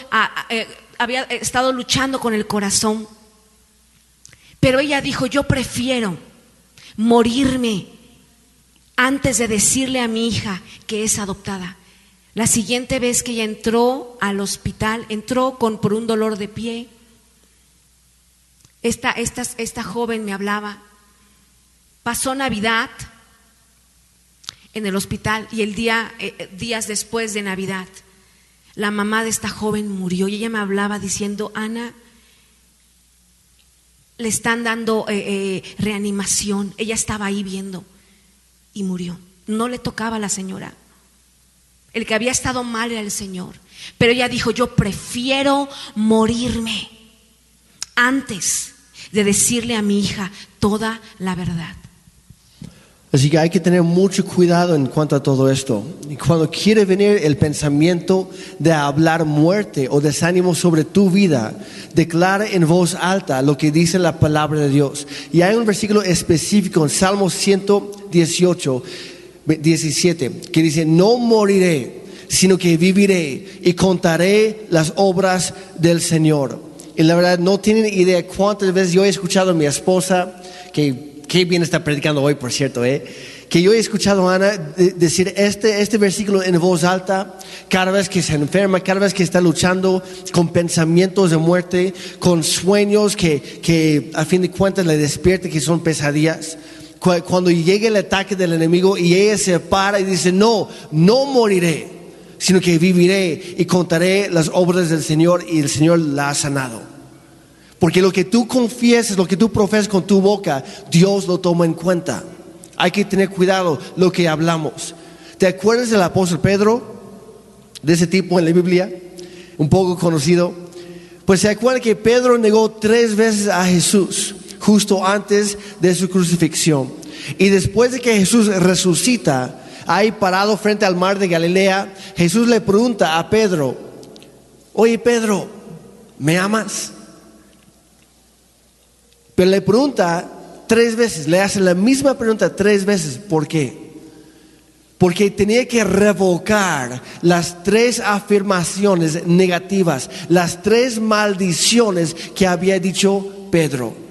eh, había estado luchando con el corazón. Pero ella dijo, yo prefiero morirme antes de decirle a mi hija que es adoptada. La siguiente vez que ella entró al hospital, entró con, por un dolor de pie. Esta, esta, esta joven me hablaba. Pasó Navidad en el hospital y el día, eh, eh, días después de Navidad, la mamá de esta joven murió y ella me hablaba diciendo, Ana, le están dando eh, reanimación. Ella estaba ahí viendo y murió. No le tocaba a la señora. El que había estado mal era el Señor. Pero ella dijo, yo prefiero morirme antes de decirle a mi hija toda la verdad. Así que hay que tener mucho cuidado en cuanto a todo esto. Y cuando quiere venir el pensamiento de hablar muerte o desánimo sobre tu vida, declara en voz alta lo que dice la palabra de Dios. Y hay un versículo específico en Salmo 118 17, que dice, no moriré, sino que viviré y contaré las obras del Señor. Y la verdad no tienen idea cuántas veces yo he escuchado a mi esposa, que qué bien está predicando hoy, por cierto, ¿eh? que yo he escuchado a Ana decir este, este versículo en voz alta cada vez que se enferma, cada vez que está luchando con pensamientos de muerte, con sueños que, que a fin de cuentas le despierte, que son pesadillas cuando llegue el ataque del enemigo y ella se para y dice, no, no moriré, sino que viviré y contaré las obras del Señor y el Señor la ha sanado. Porque lo que tú confiesas, lo que tú profesas con tu boca, Dios lo toma en cuenta. Hay que tener cuidado lo que hablamos. ¿Te acuerdas del apóstol Pedro? De ese tipo en la Biblia, un poco conocido. Pues se acuerda que Pedro negó tres veces a Jesús justo antes de su crucifixión. Y después de que Jesús resucita, ahí parado frente al mar de Galilea, Jesús le pregunta a Pedro, oye Pedro, ¿me amas? Pero le pregunta tres veces, le hace la misma pregunta tres veces, ¿por qué? Porque tenía que revocar las tres afirmaciones negativas, las tres maldiciones que había dicho Pedro.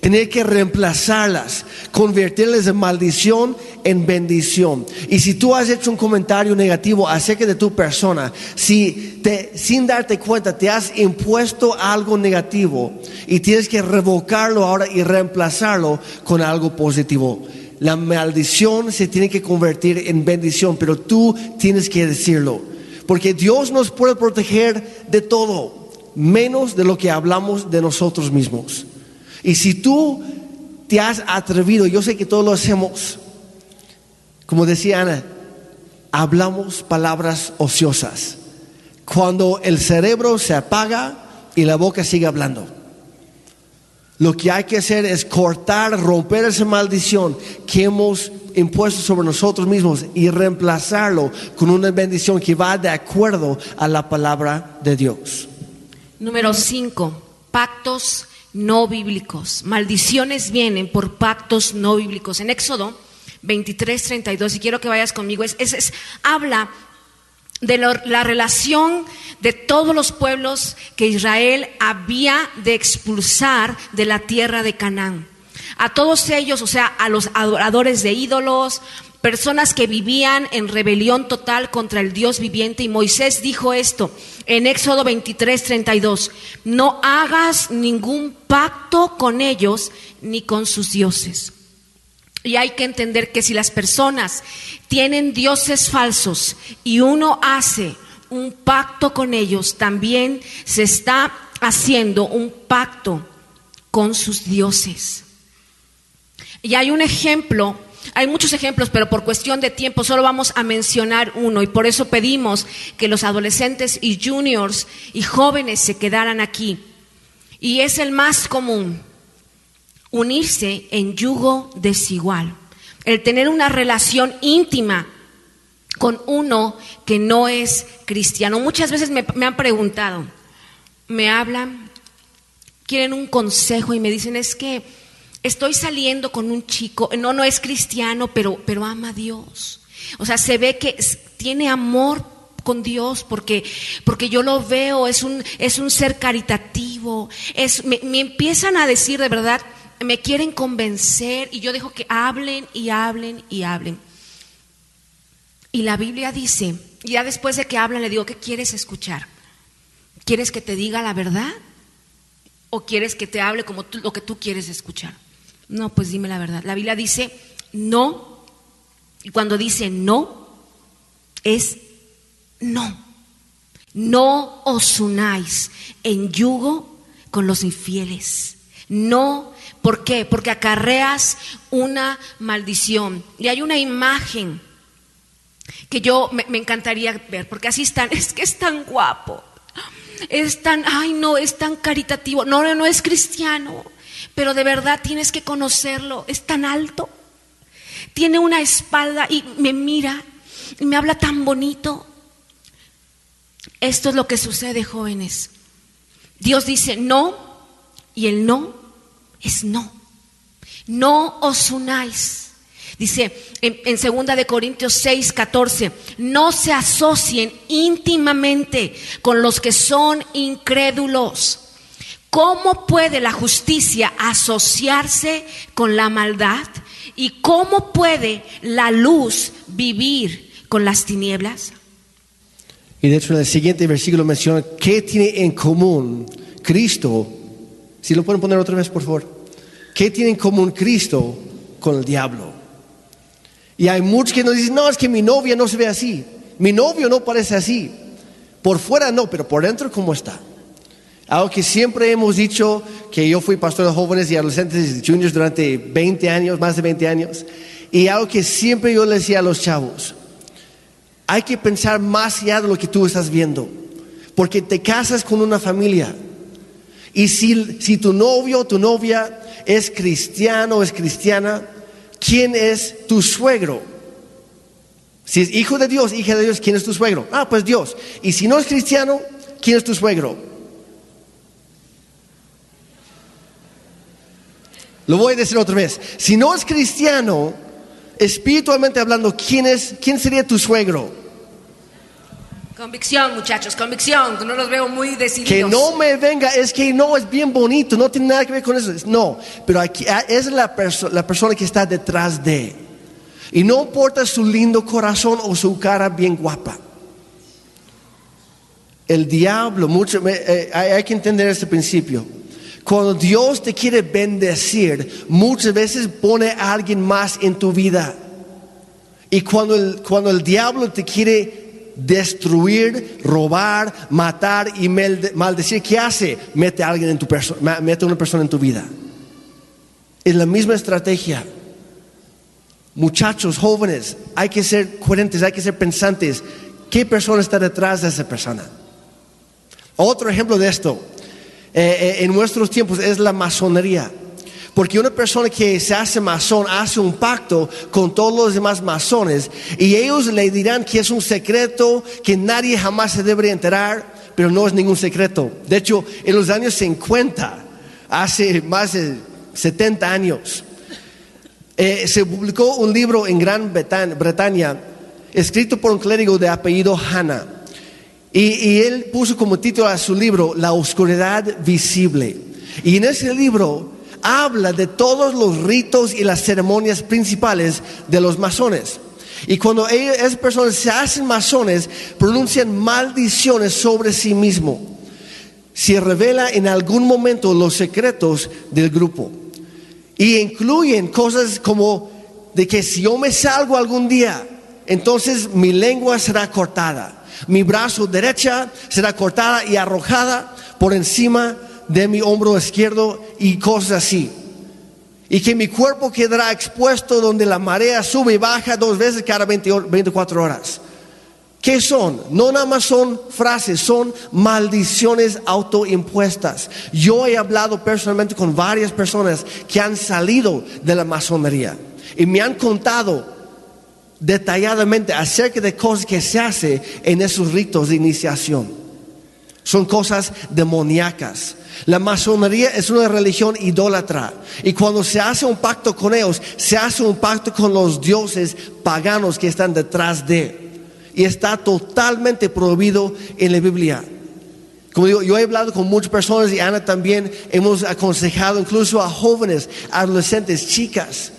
Tenía que reemplazarlas, convertirles de maldición en bendición. Y si tú has hecho un comentario negativo acerca de tu persona, si te, sin darte cuenta te has impuesto algo negativo y tienes que revocarlo ahora y reemplazarlo con algo positivo. La maldición se tiene que convertir en bendición, pero tú tienes que decirlo. Porque Dios nos puede proteger de todo, menos de lo que hablamos de nosotros mismos. Y si tú te has atrevido, yo sé que todos lo hacemos, como decía Ana, hablamos palabras ociosas. Cuando el cerebro se apaga y la boca sigue hablando. Lo que hay que hacer es cortar, romper esa maldición que hemos impuesto sobre nosotros mismos y reemplazarlo con una bendición que va de acuerdo a la palabra de Dios. Número 5. Pactos no bíblicos. Maldiciones vienen por pactos no bíblicos. En Éxodo 23, 32, y quiero que vayas conmigo, es, es, habla de la relación de todos los pueblos que Israel había de expulsar de la tierra de Canaán. A todos ellos, o sea, a los adoradores de ídolos, personas que vivían en rebelión total contra el Dios viviente. Y Moisés dijo esto en Éxodo 23, 32, no hagas ningún pacto con ellos ni con sus dioses. Y hay que entender que si las personas tienen dioses falsos y uno hace un pacto con ellos, también se está haciendo un pacto con sus dioses. Y hay un ejemplo Hay muchos ejemplos, pero por cuestión de tiempo solo vamos a mencionar uno y por eso pedimos que los adolescentes y juniors y jóvenes se quedaran aquí. Y es el más común, unirse en yugo desigual, el tener una relación íntima con uno que no es cristiano. Muchas veces me, me han preguntado, me hablan, quieren un consejo y me dicen, es que estoy saliendo con un chico, no, no es cristiano, pero, pero ama a Dios. O sea, se ve que tiene amor con Dios porque, porque yo lo veo, es un, es un ser caritativo. Es, me, me empiezan a decir de verdad, me quieren convencer y yo dejo que hablen y hablen y hablen. Y la Biblia dice, ya después de que hablan le digo, ¿qué quieres escuchar? ¿Quieres que te diga la verdad? ¿O quieres que te hable como tú, lo que tú quieres escuchar? No, pues dime la verdad. La Biblia dice no. Y cuando dice no, es no. No os unáis en yugo con los infieles. No, ¿por qué? Porque acarreas una maldición. Y hay una imagen que yo me, encantaría ver, porque así están, es que es tan guapo es tan, ay no, es tan caritativo, no, no, no es cristiano, pero de verdad tienes que conocerlo, es tan alto, tiene una espalda y me mira y me habla tan bonito. Esto es lo que sucede, jóvenes. Dios dice no y el no es no. No os unáis. Dice en, segunda de Corintios 6, 14, no se asocien íntimamente con los que son incrédulos. ¿Cómo puede la justicia asociarse con la maldad? ¿Y cómo puede la luz vivir con las tinieblas? Y de hecho en el siguiente versículo menciona qué tiene en común Cristo. Si lo pueden poner otra vez, por favor. ¿Qué tiene en común Cristo con el diablo? Y hay muchos que nos dicen, no, es que mi novia no se ve así. Mi novio no parece así. Por fuera no, pero por dentro, ¿cómo está? Algo que siempre hemos dicho, que yo fui pastor de jóvenes y adolescentes y juniors durante 20 años, más de 20 años, y algo que siempre yo le decía a los chavos, hay que pensar más allá de lo que tú estás viendo, porque te casas con una familia, y si, si tu novio o tu novia es cristiano o es cristiana, ¿quién es tu suegro? Si es hijo de Dios, hija de Dios, ¿quién es tu suegro? Ah, pues Dios. Y si no es cristiano, ¿quién es tu suegro? Lo voy a decir otra vez. Si no es cristiano, espiritualmente hablando, ¿quién, es, quién sería tu suegro? Convicción, muchachos, convicción, no los veo muy decididos. Que no me venga, es que no, es bien bonito, no tiene nada que ver con eso. No, pero aquí, ah, es la, la persona que está detrás de. Y no importa su lindo corazón o su cara bien guapa. El diablo, mucho, eh, hay que entender este principio. Cuando Dios te quiere bendecir, muchas veces pone a alguien más en tu vida. Y cuando el, cuando el diablo te quiere destruir, robar, matar y maldecir, ¿qué hace? Mete a alguien en tu persona, mete a una persona en tu vida. Es la misma estrategia. Muchachos, jóvenes, hay que ser coherentes, hay que ser pensantes. ¿Qué persona está detrás de esa persona? Otro ejemplo de esto, eh, eh, en nuestros tiempos, es la masonería. Porque una persona que se hace masón hace un pacto con todos los demás masones y ellos le dirán que es un secreto que nadie jamás se debería enterar, pero no es ningún secreto. De hecho, en los años 50, hace más de 70 años, eh, se publicó un libro en Gran Bretaña escrito por un clérigo de apellido Hanna. Y él puso como título a su libro La oscuridad visible. Y en ese libro habla de todos los ritos y las ceremonias principales de los masones. Y cuando esas personas se hacen masones, pronuncian maldiciones sobre sí mismo. Se revela en algún momento los secretos del grupo. Y incluyen cosas como de que si yo me salgo algún día, entonces mi lengua será cortada. Mi brazo derecha será cortada y arrojada por encima de mi hombro izquierdo y cosas así. Y que mi cuerpo quedará expuesto donde la marea sube y baja dos veces cada 20 hor- 24 horas. ¿Qué son? No nada más son frases, son maldiciones autoimpuestas. Yo he hablado personalmente con varias personas que han salido de la masonería y me han contado detalladamente acerca de cosas que se hace en esos ritos de iniciación. Son cosas demoníacas. La masonería es una religión idólatra. Y cuando se hace un pacto con ellos, se hace un pacto con los dioses paganos que están detrás de. Y está totalmente prohibido en la Biblia. Como digo, yo he hablado con muchas personas y Ana también hemos aconsejado incluso a jóvenes, adolescentes, chicas,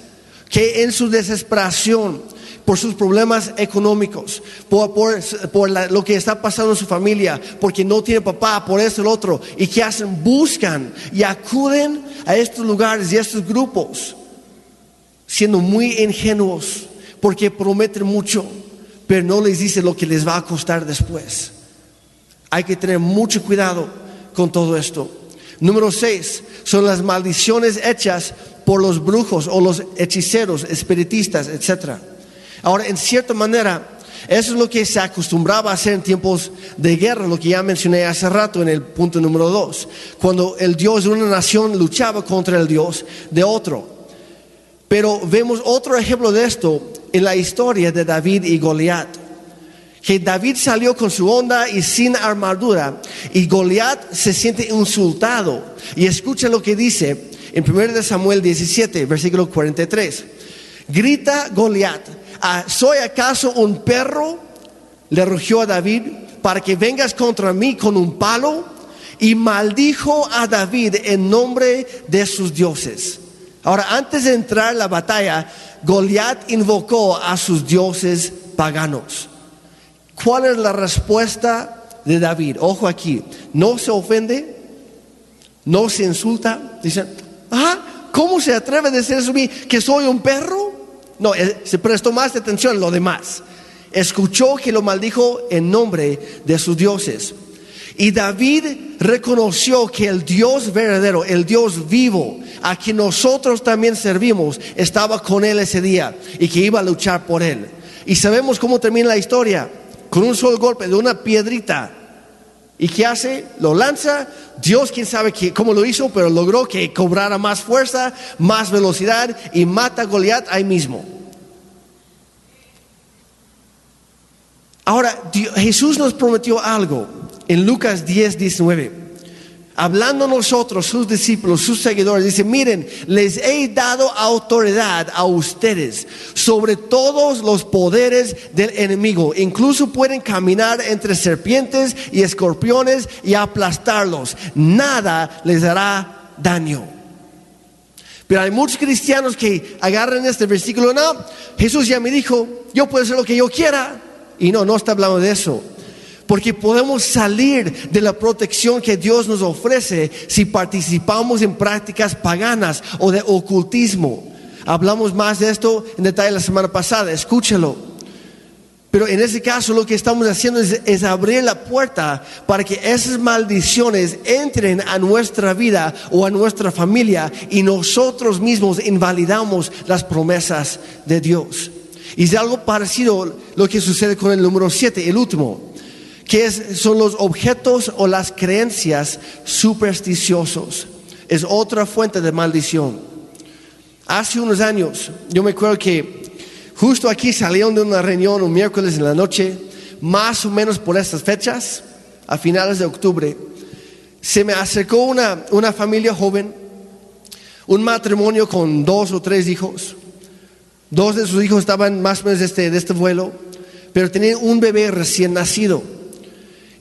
que en su desesperación por sus problemas económicos, por, lo que está pasando en su familia, porque no tiene papá, por esto y lo otro, y que hacen, buscan y acuden a estos lugares y a estos grupos, siendo muy ingenuos, porque prometen mucho, pero no les dice lo que les va a costar después. Hay que tener mucho cuidado con todo esto. Número seis, son las maldiciones hechas por los brujos o los hechiceros, espiritistas, etc. Ahora, en cierta manera, eso es lo que se acostumbraba a hacer en tiempos de guerra, lo que ya mencioné hace rato en el punto número dos, cuando el Dios de una nación luchaba contra el Dios de otro. Pero vemos otro ejemplo de esto en la historia de David y Goliat. Que David salió con su onda y sin armadura y Goliat se siente insultado. Y escucha lo que dice en 1 de Samuel 17, versículo 43. Grita Goliat, "¿Ah, ¿soy acaso un perro? Le rugió a David para que vengas contra mí con un palo y maldijo a David en nombre de sus dioses. Ahora, antes de entrar en la batalla, Goliat invocó a sus dioses paganos. ¿Cuál es la respuesta de David? Ojo aquí, no se ofende, no se insulta. Dicen, ah, ¿cómo se atreve a decir eso a mí que soy un perro? No, se prestó más atención lo demás. Escuchó que lo maldijo en nombre de sus dioses. Y David reconoció que el Dios verdadero, el Dios vivo, a quien nosotros también servimos, estaba con él ese día y que iba a luchar por él. Y sabemos cómo termina la historia, con un solo golpe de una piedrita. ¿Y qué hace? Lo lanza. Dios, quién sabe qué- cómo lo hizo, pero logró que cobrara más fuerza, más velocidad y mata a Goliat ahí mismo. Ahora, Jesús nos prometió algo en Lucas 10, 19. Hablando nosotros, sus discípulos, sus seguidores, dice, miren, les he dado autoridad a ustedes sobre todos los poderes del enemigo. Incluso pueden caminar entre serpientes y escorpiones y aplastarlos. Nada les hará daño. Pero hay muchos cristianos que agarran este versículo, no, Jesús ya me dijo, yo puedo hacer lo que yo quiera. Y no, no está hablando de eso. Porque podemos salir de la protección que Dios nos ofrece si participamos en prácticas paganas o de ocultismo. Hablamos más de esto en detalle la semana pasada, escúchelo. Pero en ese caso lo que estamos haciendo es, abrir la puerta para que esas maldiciones entren a nuestra vida o a nuestra familia y nosotros mismos invalidamos las promesas de Dios. Y es algo parecido lo que sucede con el número 7, el último, que son los objetos o las creencias supersticiosos. Es otra fuente de maldición. Hace unos años, yo me acuerdo que justo aquí salieron de una reunión un miércoles en la noche, más o menos por estas fechas, a finales de octubre, se me acercó una, una familia joven, un matrimonio con dos o tres hijos. Dos de sus hijos estaban más o menos de este, de este vuelo, pero tenían un bebé recién nacido.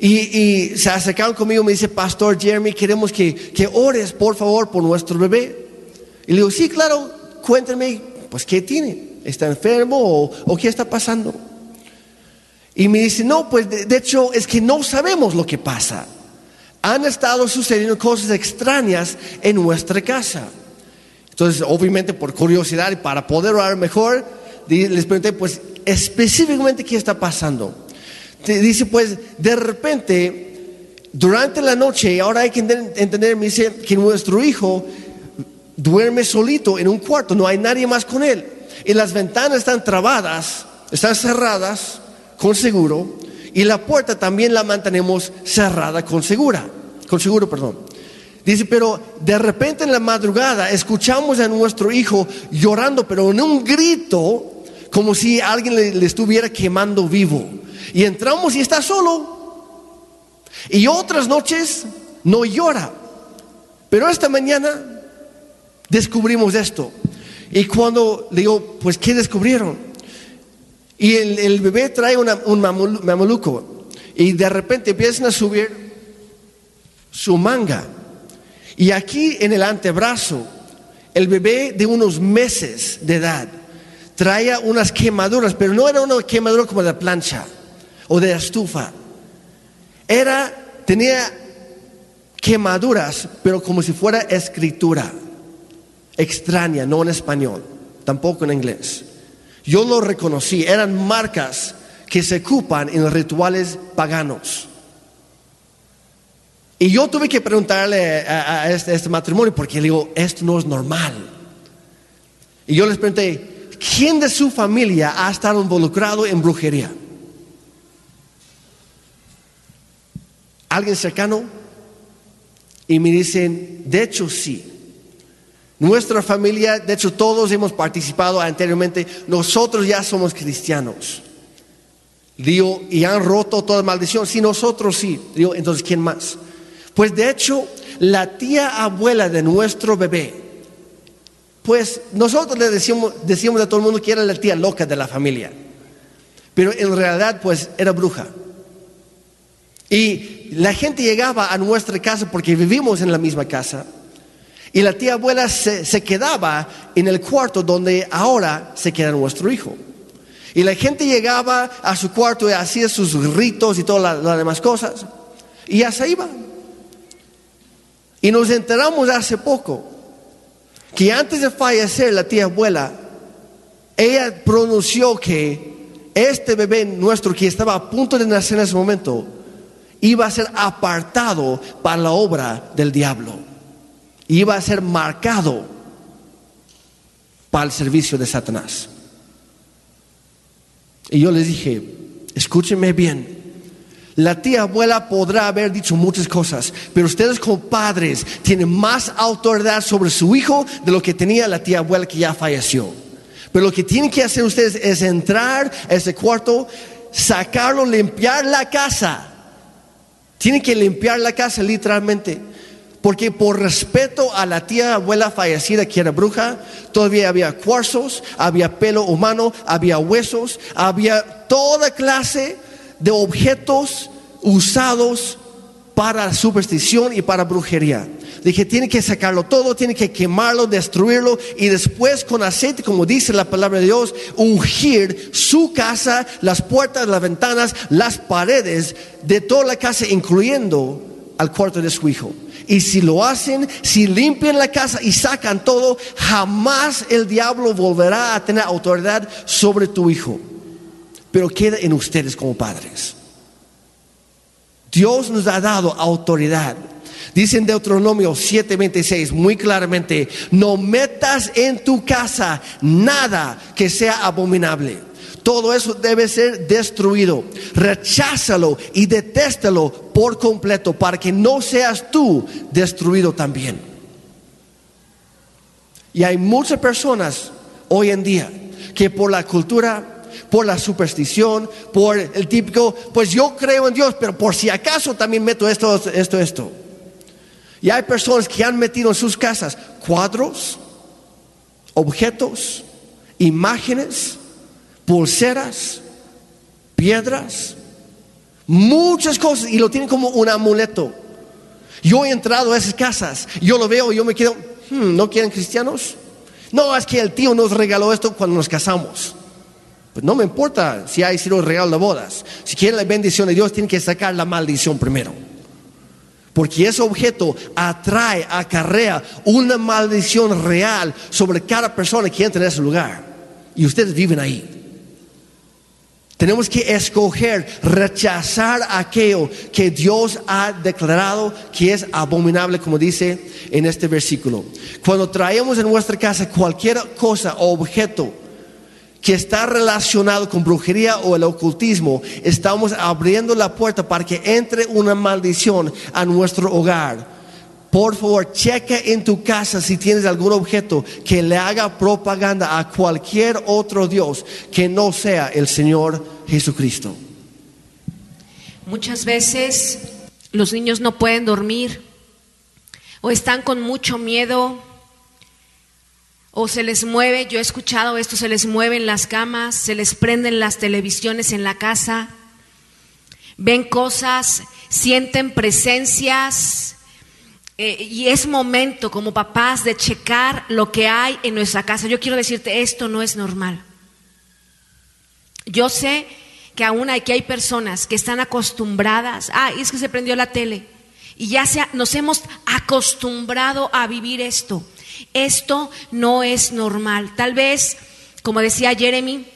Y, se acercaron conmigo me dice, Pastor Jeremy, queremos que, que ores por favor por nuestro bebé. Y le digo, sí, claro, cuéntenme, pues, ¿qué tiene? ¿Está enfermo o, o qué está pasando? Y me dice, no, pues de, de hecho es que no sabemos lo que pasa. Han estado sucediendo cosas extrañas en nuestra casa. Entonces, obviamente por curiosidad y para poder orar mejor, les pregunté, pues, específicamente qué está pasando. Dice, pues, de repente, durante la noche, ahora hay que enten- entender, me dice que nuestro hijo duerme solito en un cuarto, no hay nadie más con él. Y las ventanas están trabadas, están cerradas con seguro, y la puerta también la mantenemos cerrada con segura, con seguro, perdón. Dice, pero de repente en la madrugada escuchamos a nuestro hijo llorando, pero en un grito, como si alguien le estuviera quemando vivo. Y entramos y está solo. Y otras noches no llora. Pero esta mañana descubrimos esto. Y cuando le digo, pues, ¿qué descubrieron? Y el, bebé trae un mameluco. Y de repente empiezan a subir su manga. Y aquí en el antebrazo, el bebé de unos meses de edad traía unas quemaduras, pero no era una quemadura como de plancha o de estufa. Era, tenía quemaduras, pero como si fuera escritura extraña, no en español, tampoco en inglés. Yo lo reconocí, eran marcas que se ocupan en rituales paganos. Y yo tuve que preguntarle a, este, este, matrimonio, porque le digo, esto no es normal. Y yo les pregunté, ¿quién de su familia ha estado involucrado en brujería? ¿Alguien cercano? Y me dicen, de hecho sí. Nuestra familia, de hecho todos hemos participado anteriormente, nosotros ya somos cristianos. Digo, y han roto toda maldición. Sí, nosotros sí. Digo, entonces, ¿quién más? Pues de hecho, la tía abuela de nuestro bebé, pues nosotros le decíamos, decíamos a todo el mundo que era la tía loca de la familia. Pero en realidad, pues era bruja. Y la gente llegaba a nuestra casa porque vivimos en la misma casa. Y la tía abuela se, quedaba en el cuarto donde ahora se queda nuestro hijo. Y la gente llegaba a su cuarto y hacía sus ritos y todas las, demás cosas. Y ya se iba. Y nos enteramos hace poco que antes de fallecer la tía abuela, ella pronunció que este bebé nuestro que estaba a punto de nacer en ese momento, iba a ser apartado para la obra del diablo. Iba a ser marcado para el servicio de Satanás. Y yo les dije, escúchenme bien. La tía abuela podrá haber dicho muchas cosas, pero ustedes como padres tienen más autoridad sobre su hijo de lo que tenía la tía abuela que ya falleció. Pero lo que tienen que hacer ustedes es entrar a ese cuarto, sacarlo, limpiar la casa tienen que limpiar la casa literalmente. Porque por respeto a la tía abuela fallecida que era bruja, todavía había cuarzos, había pelo humano, había huesos, había toda clase de objetos usados para superstición y para brujería. Dije, tiene que sacarlo todo, tiene que quemarlo, destruirlo y después con aceite, como dice la palabra de Dios, ungir su casa, las puertas, las ventanas, las paredes de toda la casa, incluyendo al cuarto de su hijo. Y si lo hacen, si limpian la casa y sacan todo, jamás el diablo volverá a tener autoridad sobre tu hijo. Pero queda en ustedes como padres. Dios nos ha dado autoridad. Dice en Deuteronomio 7:26 muy claramente, no metas en tu casa nada que sea abominable. Todo eso debe ser destruido. Recházalo y detéstalo por completo para que no seas tú destruido también. Y hay muchas personas hoy en día que por la cultura por la superstición, por el típico, pues yo creo en Dios, pero por si acaso también meto esto, esto, esto. Y hay personas que han metido en sus casas cuadros, objetos, imágenes, pulseras, piedras, muchas cosas y lo tienen como un amuleto. Yo he entrado a esas casas, yo lo veo y yo me quedo, hmm, ¿no quieren cristianos? No, es que el tío nos regaló esto cuando nos casamos. Pues no me importa si hay sido el regalo de bodas. Si quieren la bendición de Dios, tienen que sacar la maldición primero. Porque ese objeto atrae, acarrea una maldición real sobre cada persona que entra en ese lugar. Y ustedes viven ahí. Tenemos que escoger, rechazar aquello que Dios ha declarado que es abominable, como dice en este versículo. Cuando traemos en nuestra casa cualquier cosa o objeto que está relacionado con brujería o el ocultismo, estamos abriendo la puerta para que entre una maldición a nuestro hogar. Por favor, checa en tu casa si tienes algún objeto que le haga propaganda a cualquier otro Dios que no sea el Señor Jesucristo. Muchas veces los niños no pueden dormir o están con mucho miedo o se les mueve, yo he escuchado esto, se les mueven las camas, se les prenden las televisiones en la casa, ven cosas, sienten presencias eh, y es momento como papás de checar lo que hay en nuestra casa. Yo quiero decirte, esto no es normal. Yo sé que aún aquí hay personas que están acostumbradas, ah, es que se prendió la tele y ya se, nos hemos acostumbrado a vivir esto. Esto no es normal. Tal vez, como decía Jeremy,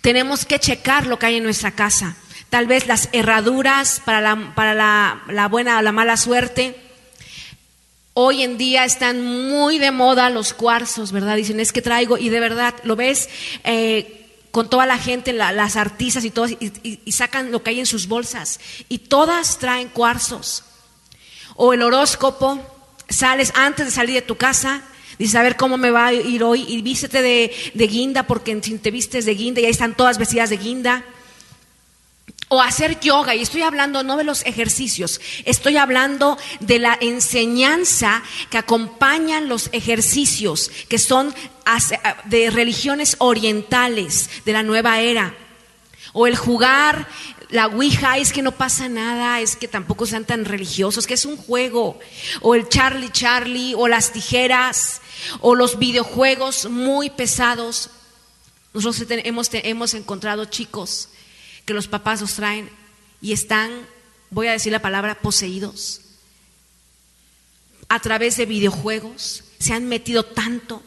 tenemos que checar lo que hay en nuestra casa. Tal vez las herraduras para la, para la, la buena o la mala suerte Hoy en día están muy de moda los cuarzos, ¿verdad? Dicen, es que traigo, y de verdad, lo ves eh, con toda la gente, las artistas y todas, y, sacan lo que hay en sus bolsas, y todas traen cuarzos. O el horóscopo, sales antes de salir de tu casa, dices, a ver cómo me va a ir hoy, y vístete de, de guinda, porque te vistes de guinda, y ahí están todas vestidas de guinda. O hacer yoga, y estoy hablando no de los ejercicios, estoy hablando de la enseñanza que acompañan los ejercicios, que son de religiones orientales de la nueva era, o el jugar la Ouija, es que no pasa nada, es que tampoco sean tan religiosos, que es un juego, o el Charlie Charlie, o las tijeras, o los videojuegos muy pesados. Nosotros hemos, hemos encontrado chicos que los papás los traen y están, voy a decir la palabra, poseídos. A través de videojuegos se han metido tanto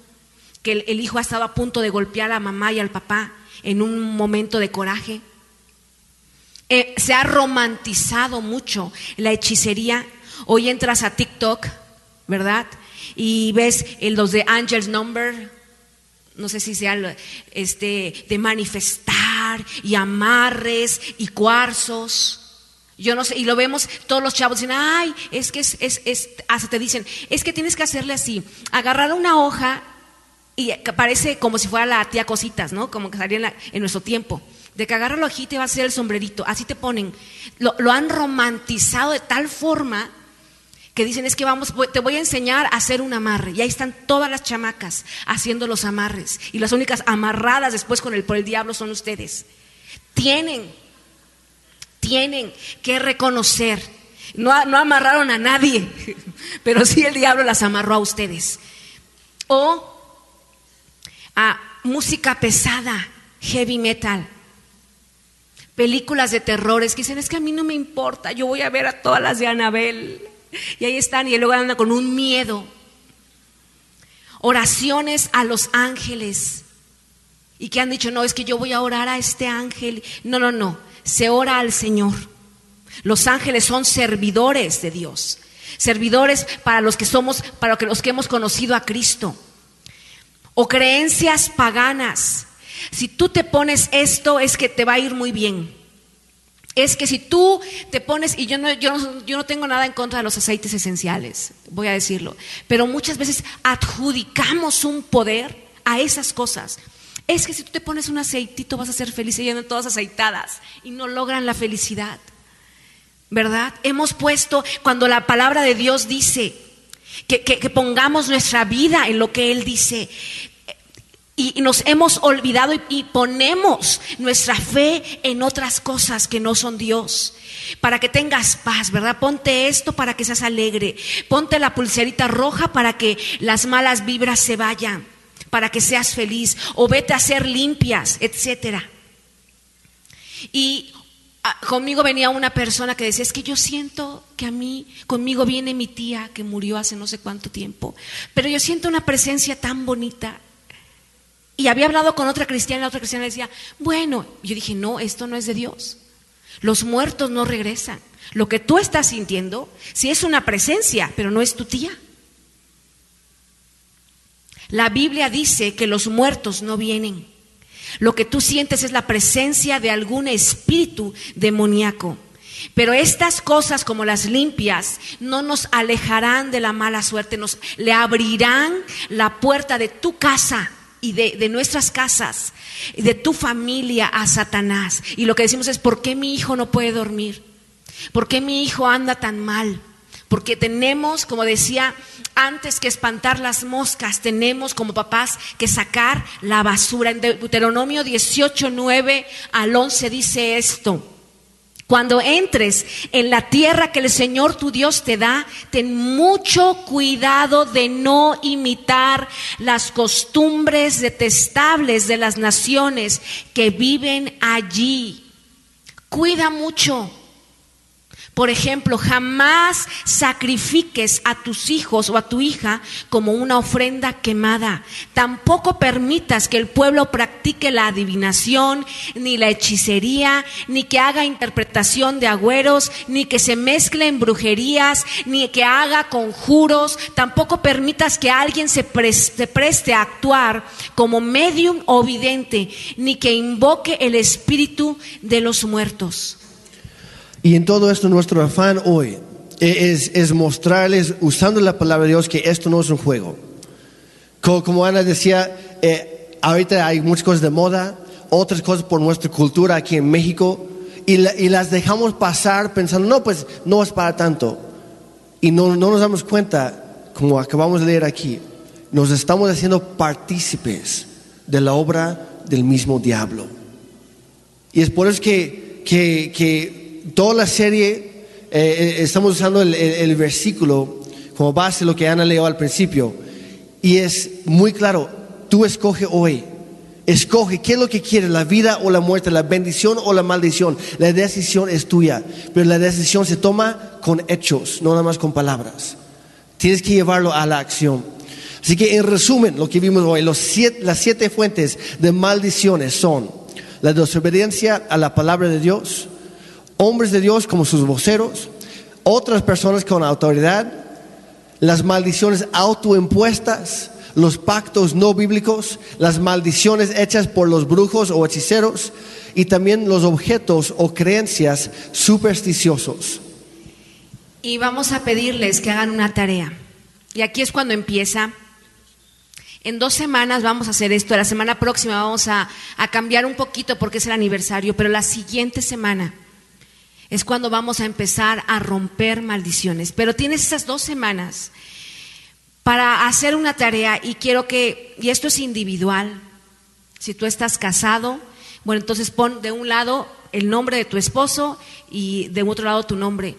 que el, hijo ha estado a punto de golpear a mamá y al papá en un momento de coraje. Eh, se ha romantizado mucho la hechicería. Hoy entras a TikTok, ¿verdad? Y ves los de Angel's Number, no sé si sea este, de manifestar y amarres y cuarzos. Yo no sé, y lo vemos, todos los chavos dicen, ay, es que es, es, es, hasta te dicen, es que tienes que hacerle así, agarrar una hoja y parece como si fuera la tía cositas, ¿no? Como que salía en, nuestro tiempo. De que agarra la hojita y va a ser el sombrerito, así te ponen. Lo, lo han romantizado de tal forma que dicen es que vamos, te voy a enseñar a hacer un amarre. Y ahí están todas las chamacas haciendo los amarres. Y las únicas amarradas después con el, por el diablo son ustedes. Tienen, tienen que reconocer. No, no amarraron a nadie, pero sí el diablo las amarró a ustedes. O a música pesada, heavy metal películas de terrores que dicen, es que a mí no me importa, yo voy a ver a todas las de Anabel. Y ahí están y luego anda con un miedo. Oraciones a los ángeles. Y que han dicho, no, es que yo voy a orar a este ángel. No, no, no. Se ora al Señor. Los ángeles son servidores de Dios. Servidores para los que somos, para los que hemos conocido a Cristo. O creencias paganas. Si tú te pones esto, es que te va a ir muy bien es que si tú te pones, y yo no, yo, yo no tengo nada en contra de los aceites esenciales, voy a decirlo, pero muchas veces adjudicamos un poder a esas cosas. Es que si tú te pones un aceitito vas a ser feliz y todas aceitadas y no logran la felicidad. ¿Verdad? Hemos puesto, cuando la palabra de Dios dice que, que pongamos nuestra vida en lo que Él dice, y, nos hemos olvidado y, ponemos nuestra fe en otras cosas que no son Dios. Para que tengas paz, ¿verdad? Ponte esto para que seas alegre. Ponte la pulserita roja para que las malas vibras se vayan, para que seas feliz. O vete a ser limpias, etcétera. Y ah, conmigo venía una persona que decía, es que yo siento que a mí, conmigo viene mi tía que murió hace no sé cuánto tiempo, pero yo siento una presencia tan bonita Y había hablado con otra cristiana, la otra cristiana decía, bueno, yo dije, no, esto no es de Dios. Los muertos no regresan. Lo que tú estás sintiendo, sí es una presencia, pero no es tu tía. La Biblia dice que los muertos no vienen. Lo que tú sientes es la presencia de algún espíritu demoníaco. Pero estas cosas como las limpias no nos alejarán de la mala suerte, nos le abrirán la puerta de tu casa y de, de nuestras casas, y de tu familia a Satanás. Y lo que decimos es, ¿por qué mi hijo no puede dormir? ¿Por qué mi hijo anda tan mal? Porque tenemos, como decía, antes que espantar las moscas, tenemos como papás que sacar la basura. En Deuteronomio 18, 9 al 11 dice esto. Cuando entres en la tierra que el Señor tu Dios te da, ten mucho cuidado de no imitar las costumbres detestables de las naciones que viven allí. Cuida mucho por ejemplo, jamás sacrifiques a tus hijos o a tu hija como una ofrenda quemada. Tampoco permitas que el pueblo practique la adivinación, ni la hechicería, ni que haga interpretación de agüeros, ni que se mezcle en brujerías, ni que haga conjuros. Tampoco permitas que alguien se preste, a actuar como medium o vidente, ni que invoque el espíritu de los muertos. Y en todo esto nuestro afán hoy es, mostrarles, usando la palabra de Dios, que esto no es un juego. Como, Ana decía, eh, ahorita hay muchas cosas de moda, otras cosas por nuestra cultura aquí en México, y, las dejamos pasar pensando, no, pues no es para tanto. Y no, no nos damos cuenta, como acabamos de leer aquí, nos estamos haciendo partícipes de la obra del mismo diablo. Y es por eso que, que, que toda la serie eh, eh, estamos usando el, versículo como base lo que Ana leyó al principio. Y es muy claro, tú escoge hoy. Escoge qué es lo que quieres, la vida o la muerte, la bendición o la maldición. La decisión es tuya, pero la decisión se toma con hechos, no nada más con palabras. Tienes que llevarlo a la acción. Así que en resumen, lo que vimos hoy, las siete fuentes de maldiciones son la desobediencia a la palabra de Dios, hombres de Dios como sus voceros, otras personas con autoridad, las maldiciones autoimpuestas, los pactos no bíblicos, las maldiciones hechas por los brujos o hechiceros y también los objetos o creencias supersticiosos. Y vamos a pedirles que hagan una tarea. Y aquí es cuando empieza. En dos semanas vamos a hacer esto. La semana próxima vamos a, a cambiar un poquito porque es el aniversario, pero la siguiente semana es cuando vamos a empezar a romper maldiciones. Pero tienes esas dos semanas para hacer una tarea y quiero que, y esto es individual, si tú estás casado, bueno, entonces pon de un lado el nombre de tu esposo y de otro lado tu nombre.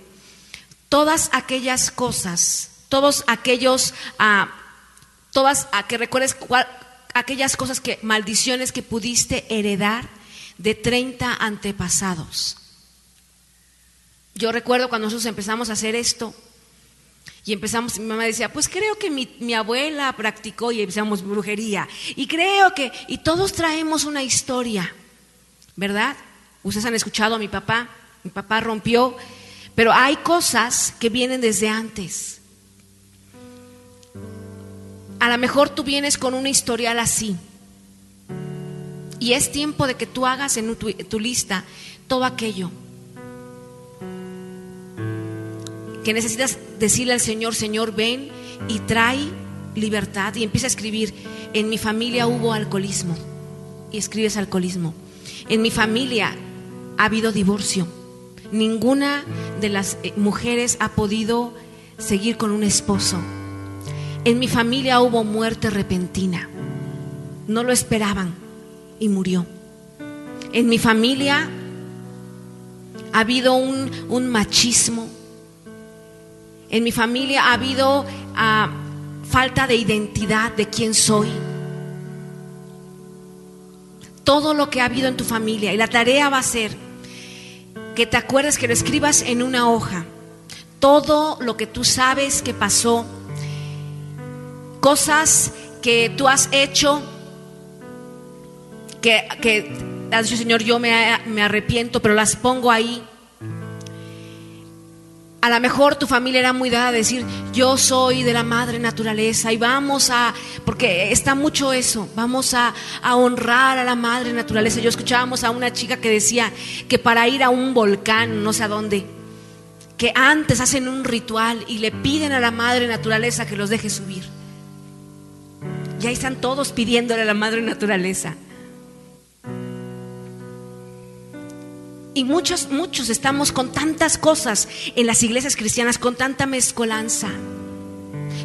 Todas aquellas cosas, todos aquellos, ah, todas, a que recuerdes aquellas cosas que, maldiciones que pudiste heredar de 30 antepasados. Yo recuerdo cuando nosotros empezamos a hacer esto y empezamos, mi mamá decía, pues creo que mi, abuela practicó y empezamos brujería. Y creo que, y todos traemos una historia, ¿verdad? Ustedes han escuchado a mi papá, mi papá rompió, pero hay cosas que vienen desde antes. A lo mejor tú vienes con una historial así. Y es tiempo de que tú hagas en tu lista todo aquello que necesitas decirle al Señor, Señor, ven y trae libertad y empieza a escribir, en mi familia hubo alcoholismo y escribes alcoholismo. En mi familia ha habido divorcio. Ninguna de las eh, mujeres ha podido seguir con un esposo. En mi familia hubo muerte repentina. No lo esperaban y murió. En mi familia ha habido un, un machismo, en mi familia ha habido ah, falta de identidad de quién soy. Todo lo que ha habido en tu familia. Y la tarea va a ser que te acuerdes que lo escribas en una hoja. Todo lo que tú sabes que pasó. Cosas que tú has hecho que, que has dicho, Señor, yo me, me arrepiento, pero las pongo ahí. A lo mejor tu familia era muy dada a decir, yo soy de la madre naturaleza y vamos a, porque está mucho eso, vamos a, a, honrar a la madre naturaleza. Yo escuchábamos a una chica que decía que para ir a un volcán, no sé a dónde, que antes hacen un ritual y le piden a la madre naturaleza que los deje subir. Y ahí están todos pidiéndole a la madre naturaleza. Y muchos, muchos estamos con tantas cosas en las iglesias cristianas, con tanta mezcolanza.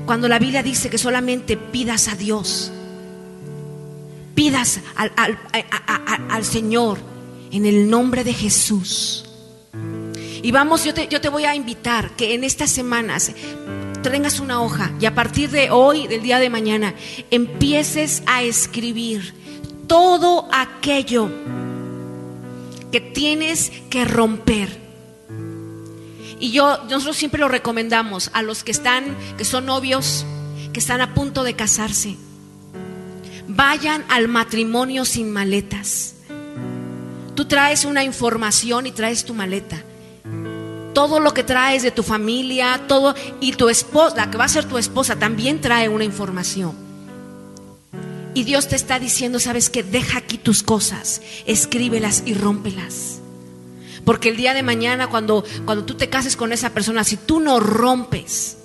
Cuando la Biblia dice que solamente pidas a Dios, pidas al, al, al Señor en el nombre de Jesús. Y vamos, yo te, yo te voy a invitar que en estas semanas tengas una hoja y a partir de hoy, del día de mañana, empieces a escribir todo aquello que tienes que romper. Y yo, nosotros siempre lo recomendamos a los que están, que son novios, que están a punto de casarse. Vayan al matrimonio sin maletas. Tú traes una información y traes tu maleta. Todo lo que traes de tu familia, todo, y tu esposa, la que va a ser tu esposa, también trae una información. Y Dios te está diciendo, sabes que deja aquí tus cosas, escríbelas y rómpelas. Porque el día de mañana, cuando, cuando tú te cases con esa persona, si tú no rompes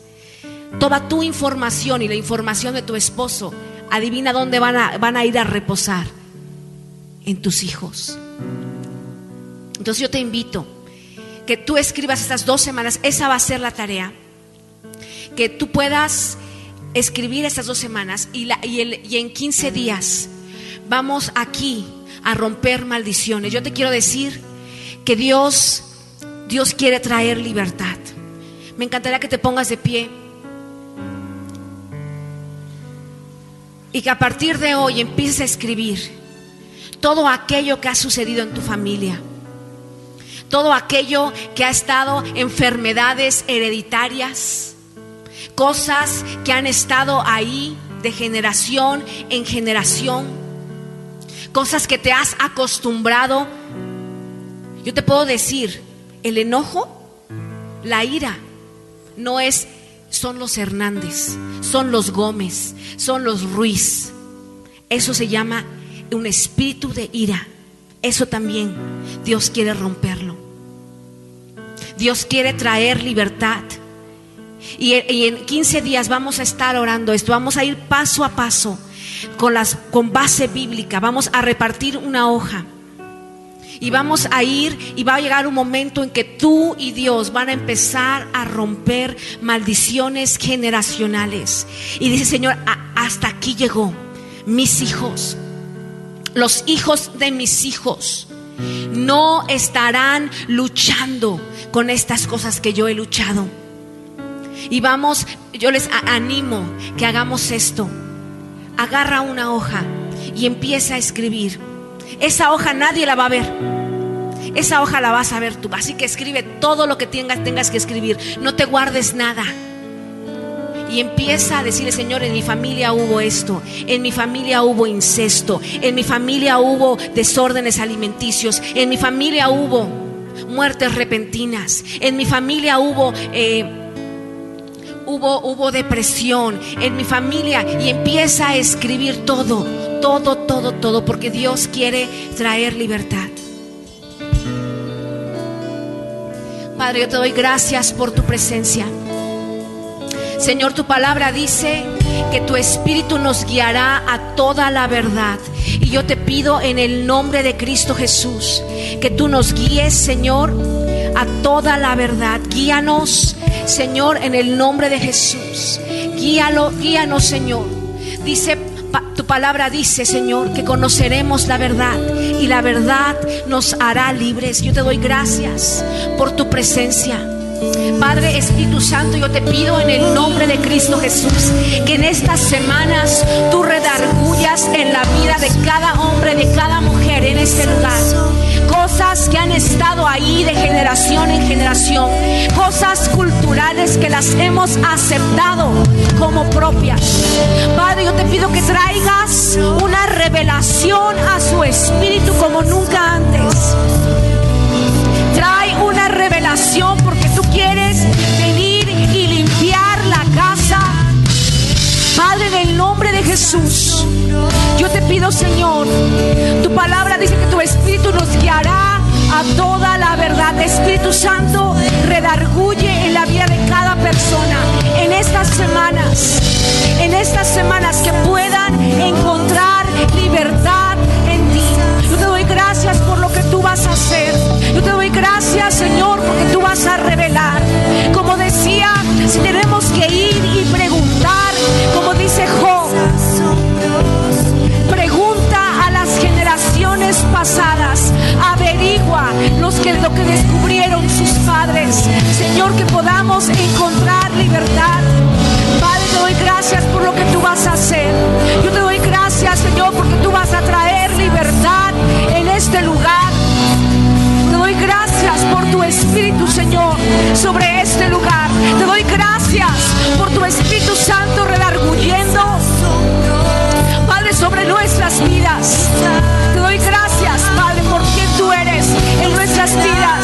toda tu información y la información de tu esposo, adivina dónde van a, van a ir a reposar. En tus hijos. Entonces yo te invito que tú escribas estas dos semanas, esa va a ser la tarea. Que tú puedas escribir estas dos semanas y, la, y, en 15 días vamos aquí a romper maldiciones. Yo te quiero decir que Dios, Dios quiere traer libertad. Me encantaría que te pongas de pie. Y que a partir de hoy empieces a escribir todo aquello que ha sucedido en tu familia. Todo aquello que ha estado enfermedades hereditarias cosas que han estado ahí de generación en generación, cosas que te has acostumbrado. Yo te puedo decir, el enojo, la ira, no es, son los Hernández, son los Gómez, son los Ruiz. Eso se llama un espíritu de ira. Eso también Dios quiere romperlo. Dios quiere traer libertad. Y, en 15 días vamos a estar orando esto, vamos a ir paso a paso con, las, con base bíblica, vamos a repartir una hoja. Y vamos a ir y va a llegar un momento en que tú y Dios van a empezar a romper maldiciones generacionales. Y dice, Señor, hasta aquí llegó mis hijos, los hijos de mis hijos. No estarán luchando con estas cosas que yo he luchado. Y vamos, yo les animo que hagamos esto. Agarra una hoja y empieza a escribir. Esa hoja nadie la va a ver. Esa hoja la vas a ver tú. Así que escribe todo lo que tengas, tengas que escribir. No te guardes nada. Y empieza a decirle, Señor, en mi familia hubo esto, en mi familia hubo incesto, en mi familia hubo desórdenes alimenticios, en mi familia hubo muertes repentinas, en mi familia hubo... Eh, hubo, hubo depresión en mi familia y empieza a escribir todo, todo, todo, todo, porque Dios quiere traer libertad. Padre, yo te doy gracias por tu presencia. Señor, tu palabra dice que tu espíritu nos guiará a toda la verdad. Y yo te pido en el nombre de Cristo Jesús que tú nos guíes, Señor, a toda la verdad. Guíanos Señor, en el nombre de Jesús. Guíalo, guíanos, Señor. Dice tu palabra dice, Señor, que conoceremos la verdad y la verdad nos hará libres. Yo te doy gracias por tu presencia. Padre Espíritu Santo, yo te pido en el nombre de Cristo Jesús que en estas semanas tú redargullas en la vida de cada hombre, de cada mujer en este lugar cosas que han estado ahí de generación en generación, cosas culturales que las hemos aceptado como propias. Padre, yo te pido que traigas una revelación a su espíritu como nunca antes. Trae una revelación porque tú quieres Jesús, yo te pido, Señor, tu palabra dice que tu espíritu nos guiará a toda la verdad. Espíritu Santo, redarguye en la vida de cada persona en estas semanas, en estas semanas que puedan encontrar libertad en ti. Yo te doy gracias por lo que tú vas a hacer. Yo te doy gracias, Señor, porque tú vas a revelar. Como decía, si tenemos que ir pasadas. Averigua los que, lo que descubrieron sus padres. Señor, que podamos encontrar libertad. Padre, te doy gracias por lo que tú vas a hacer. Yo te doy gracias, Señor, porque tú vas a traer libertad en este lugar. Te doy gracias por tu Espíritu, Señor, sobre este lugar. Te doy gracias por tu Espíritu Santo redarguyendo Padre sobre nuestras vidas nuestras vidas.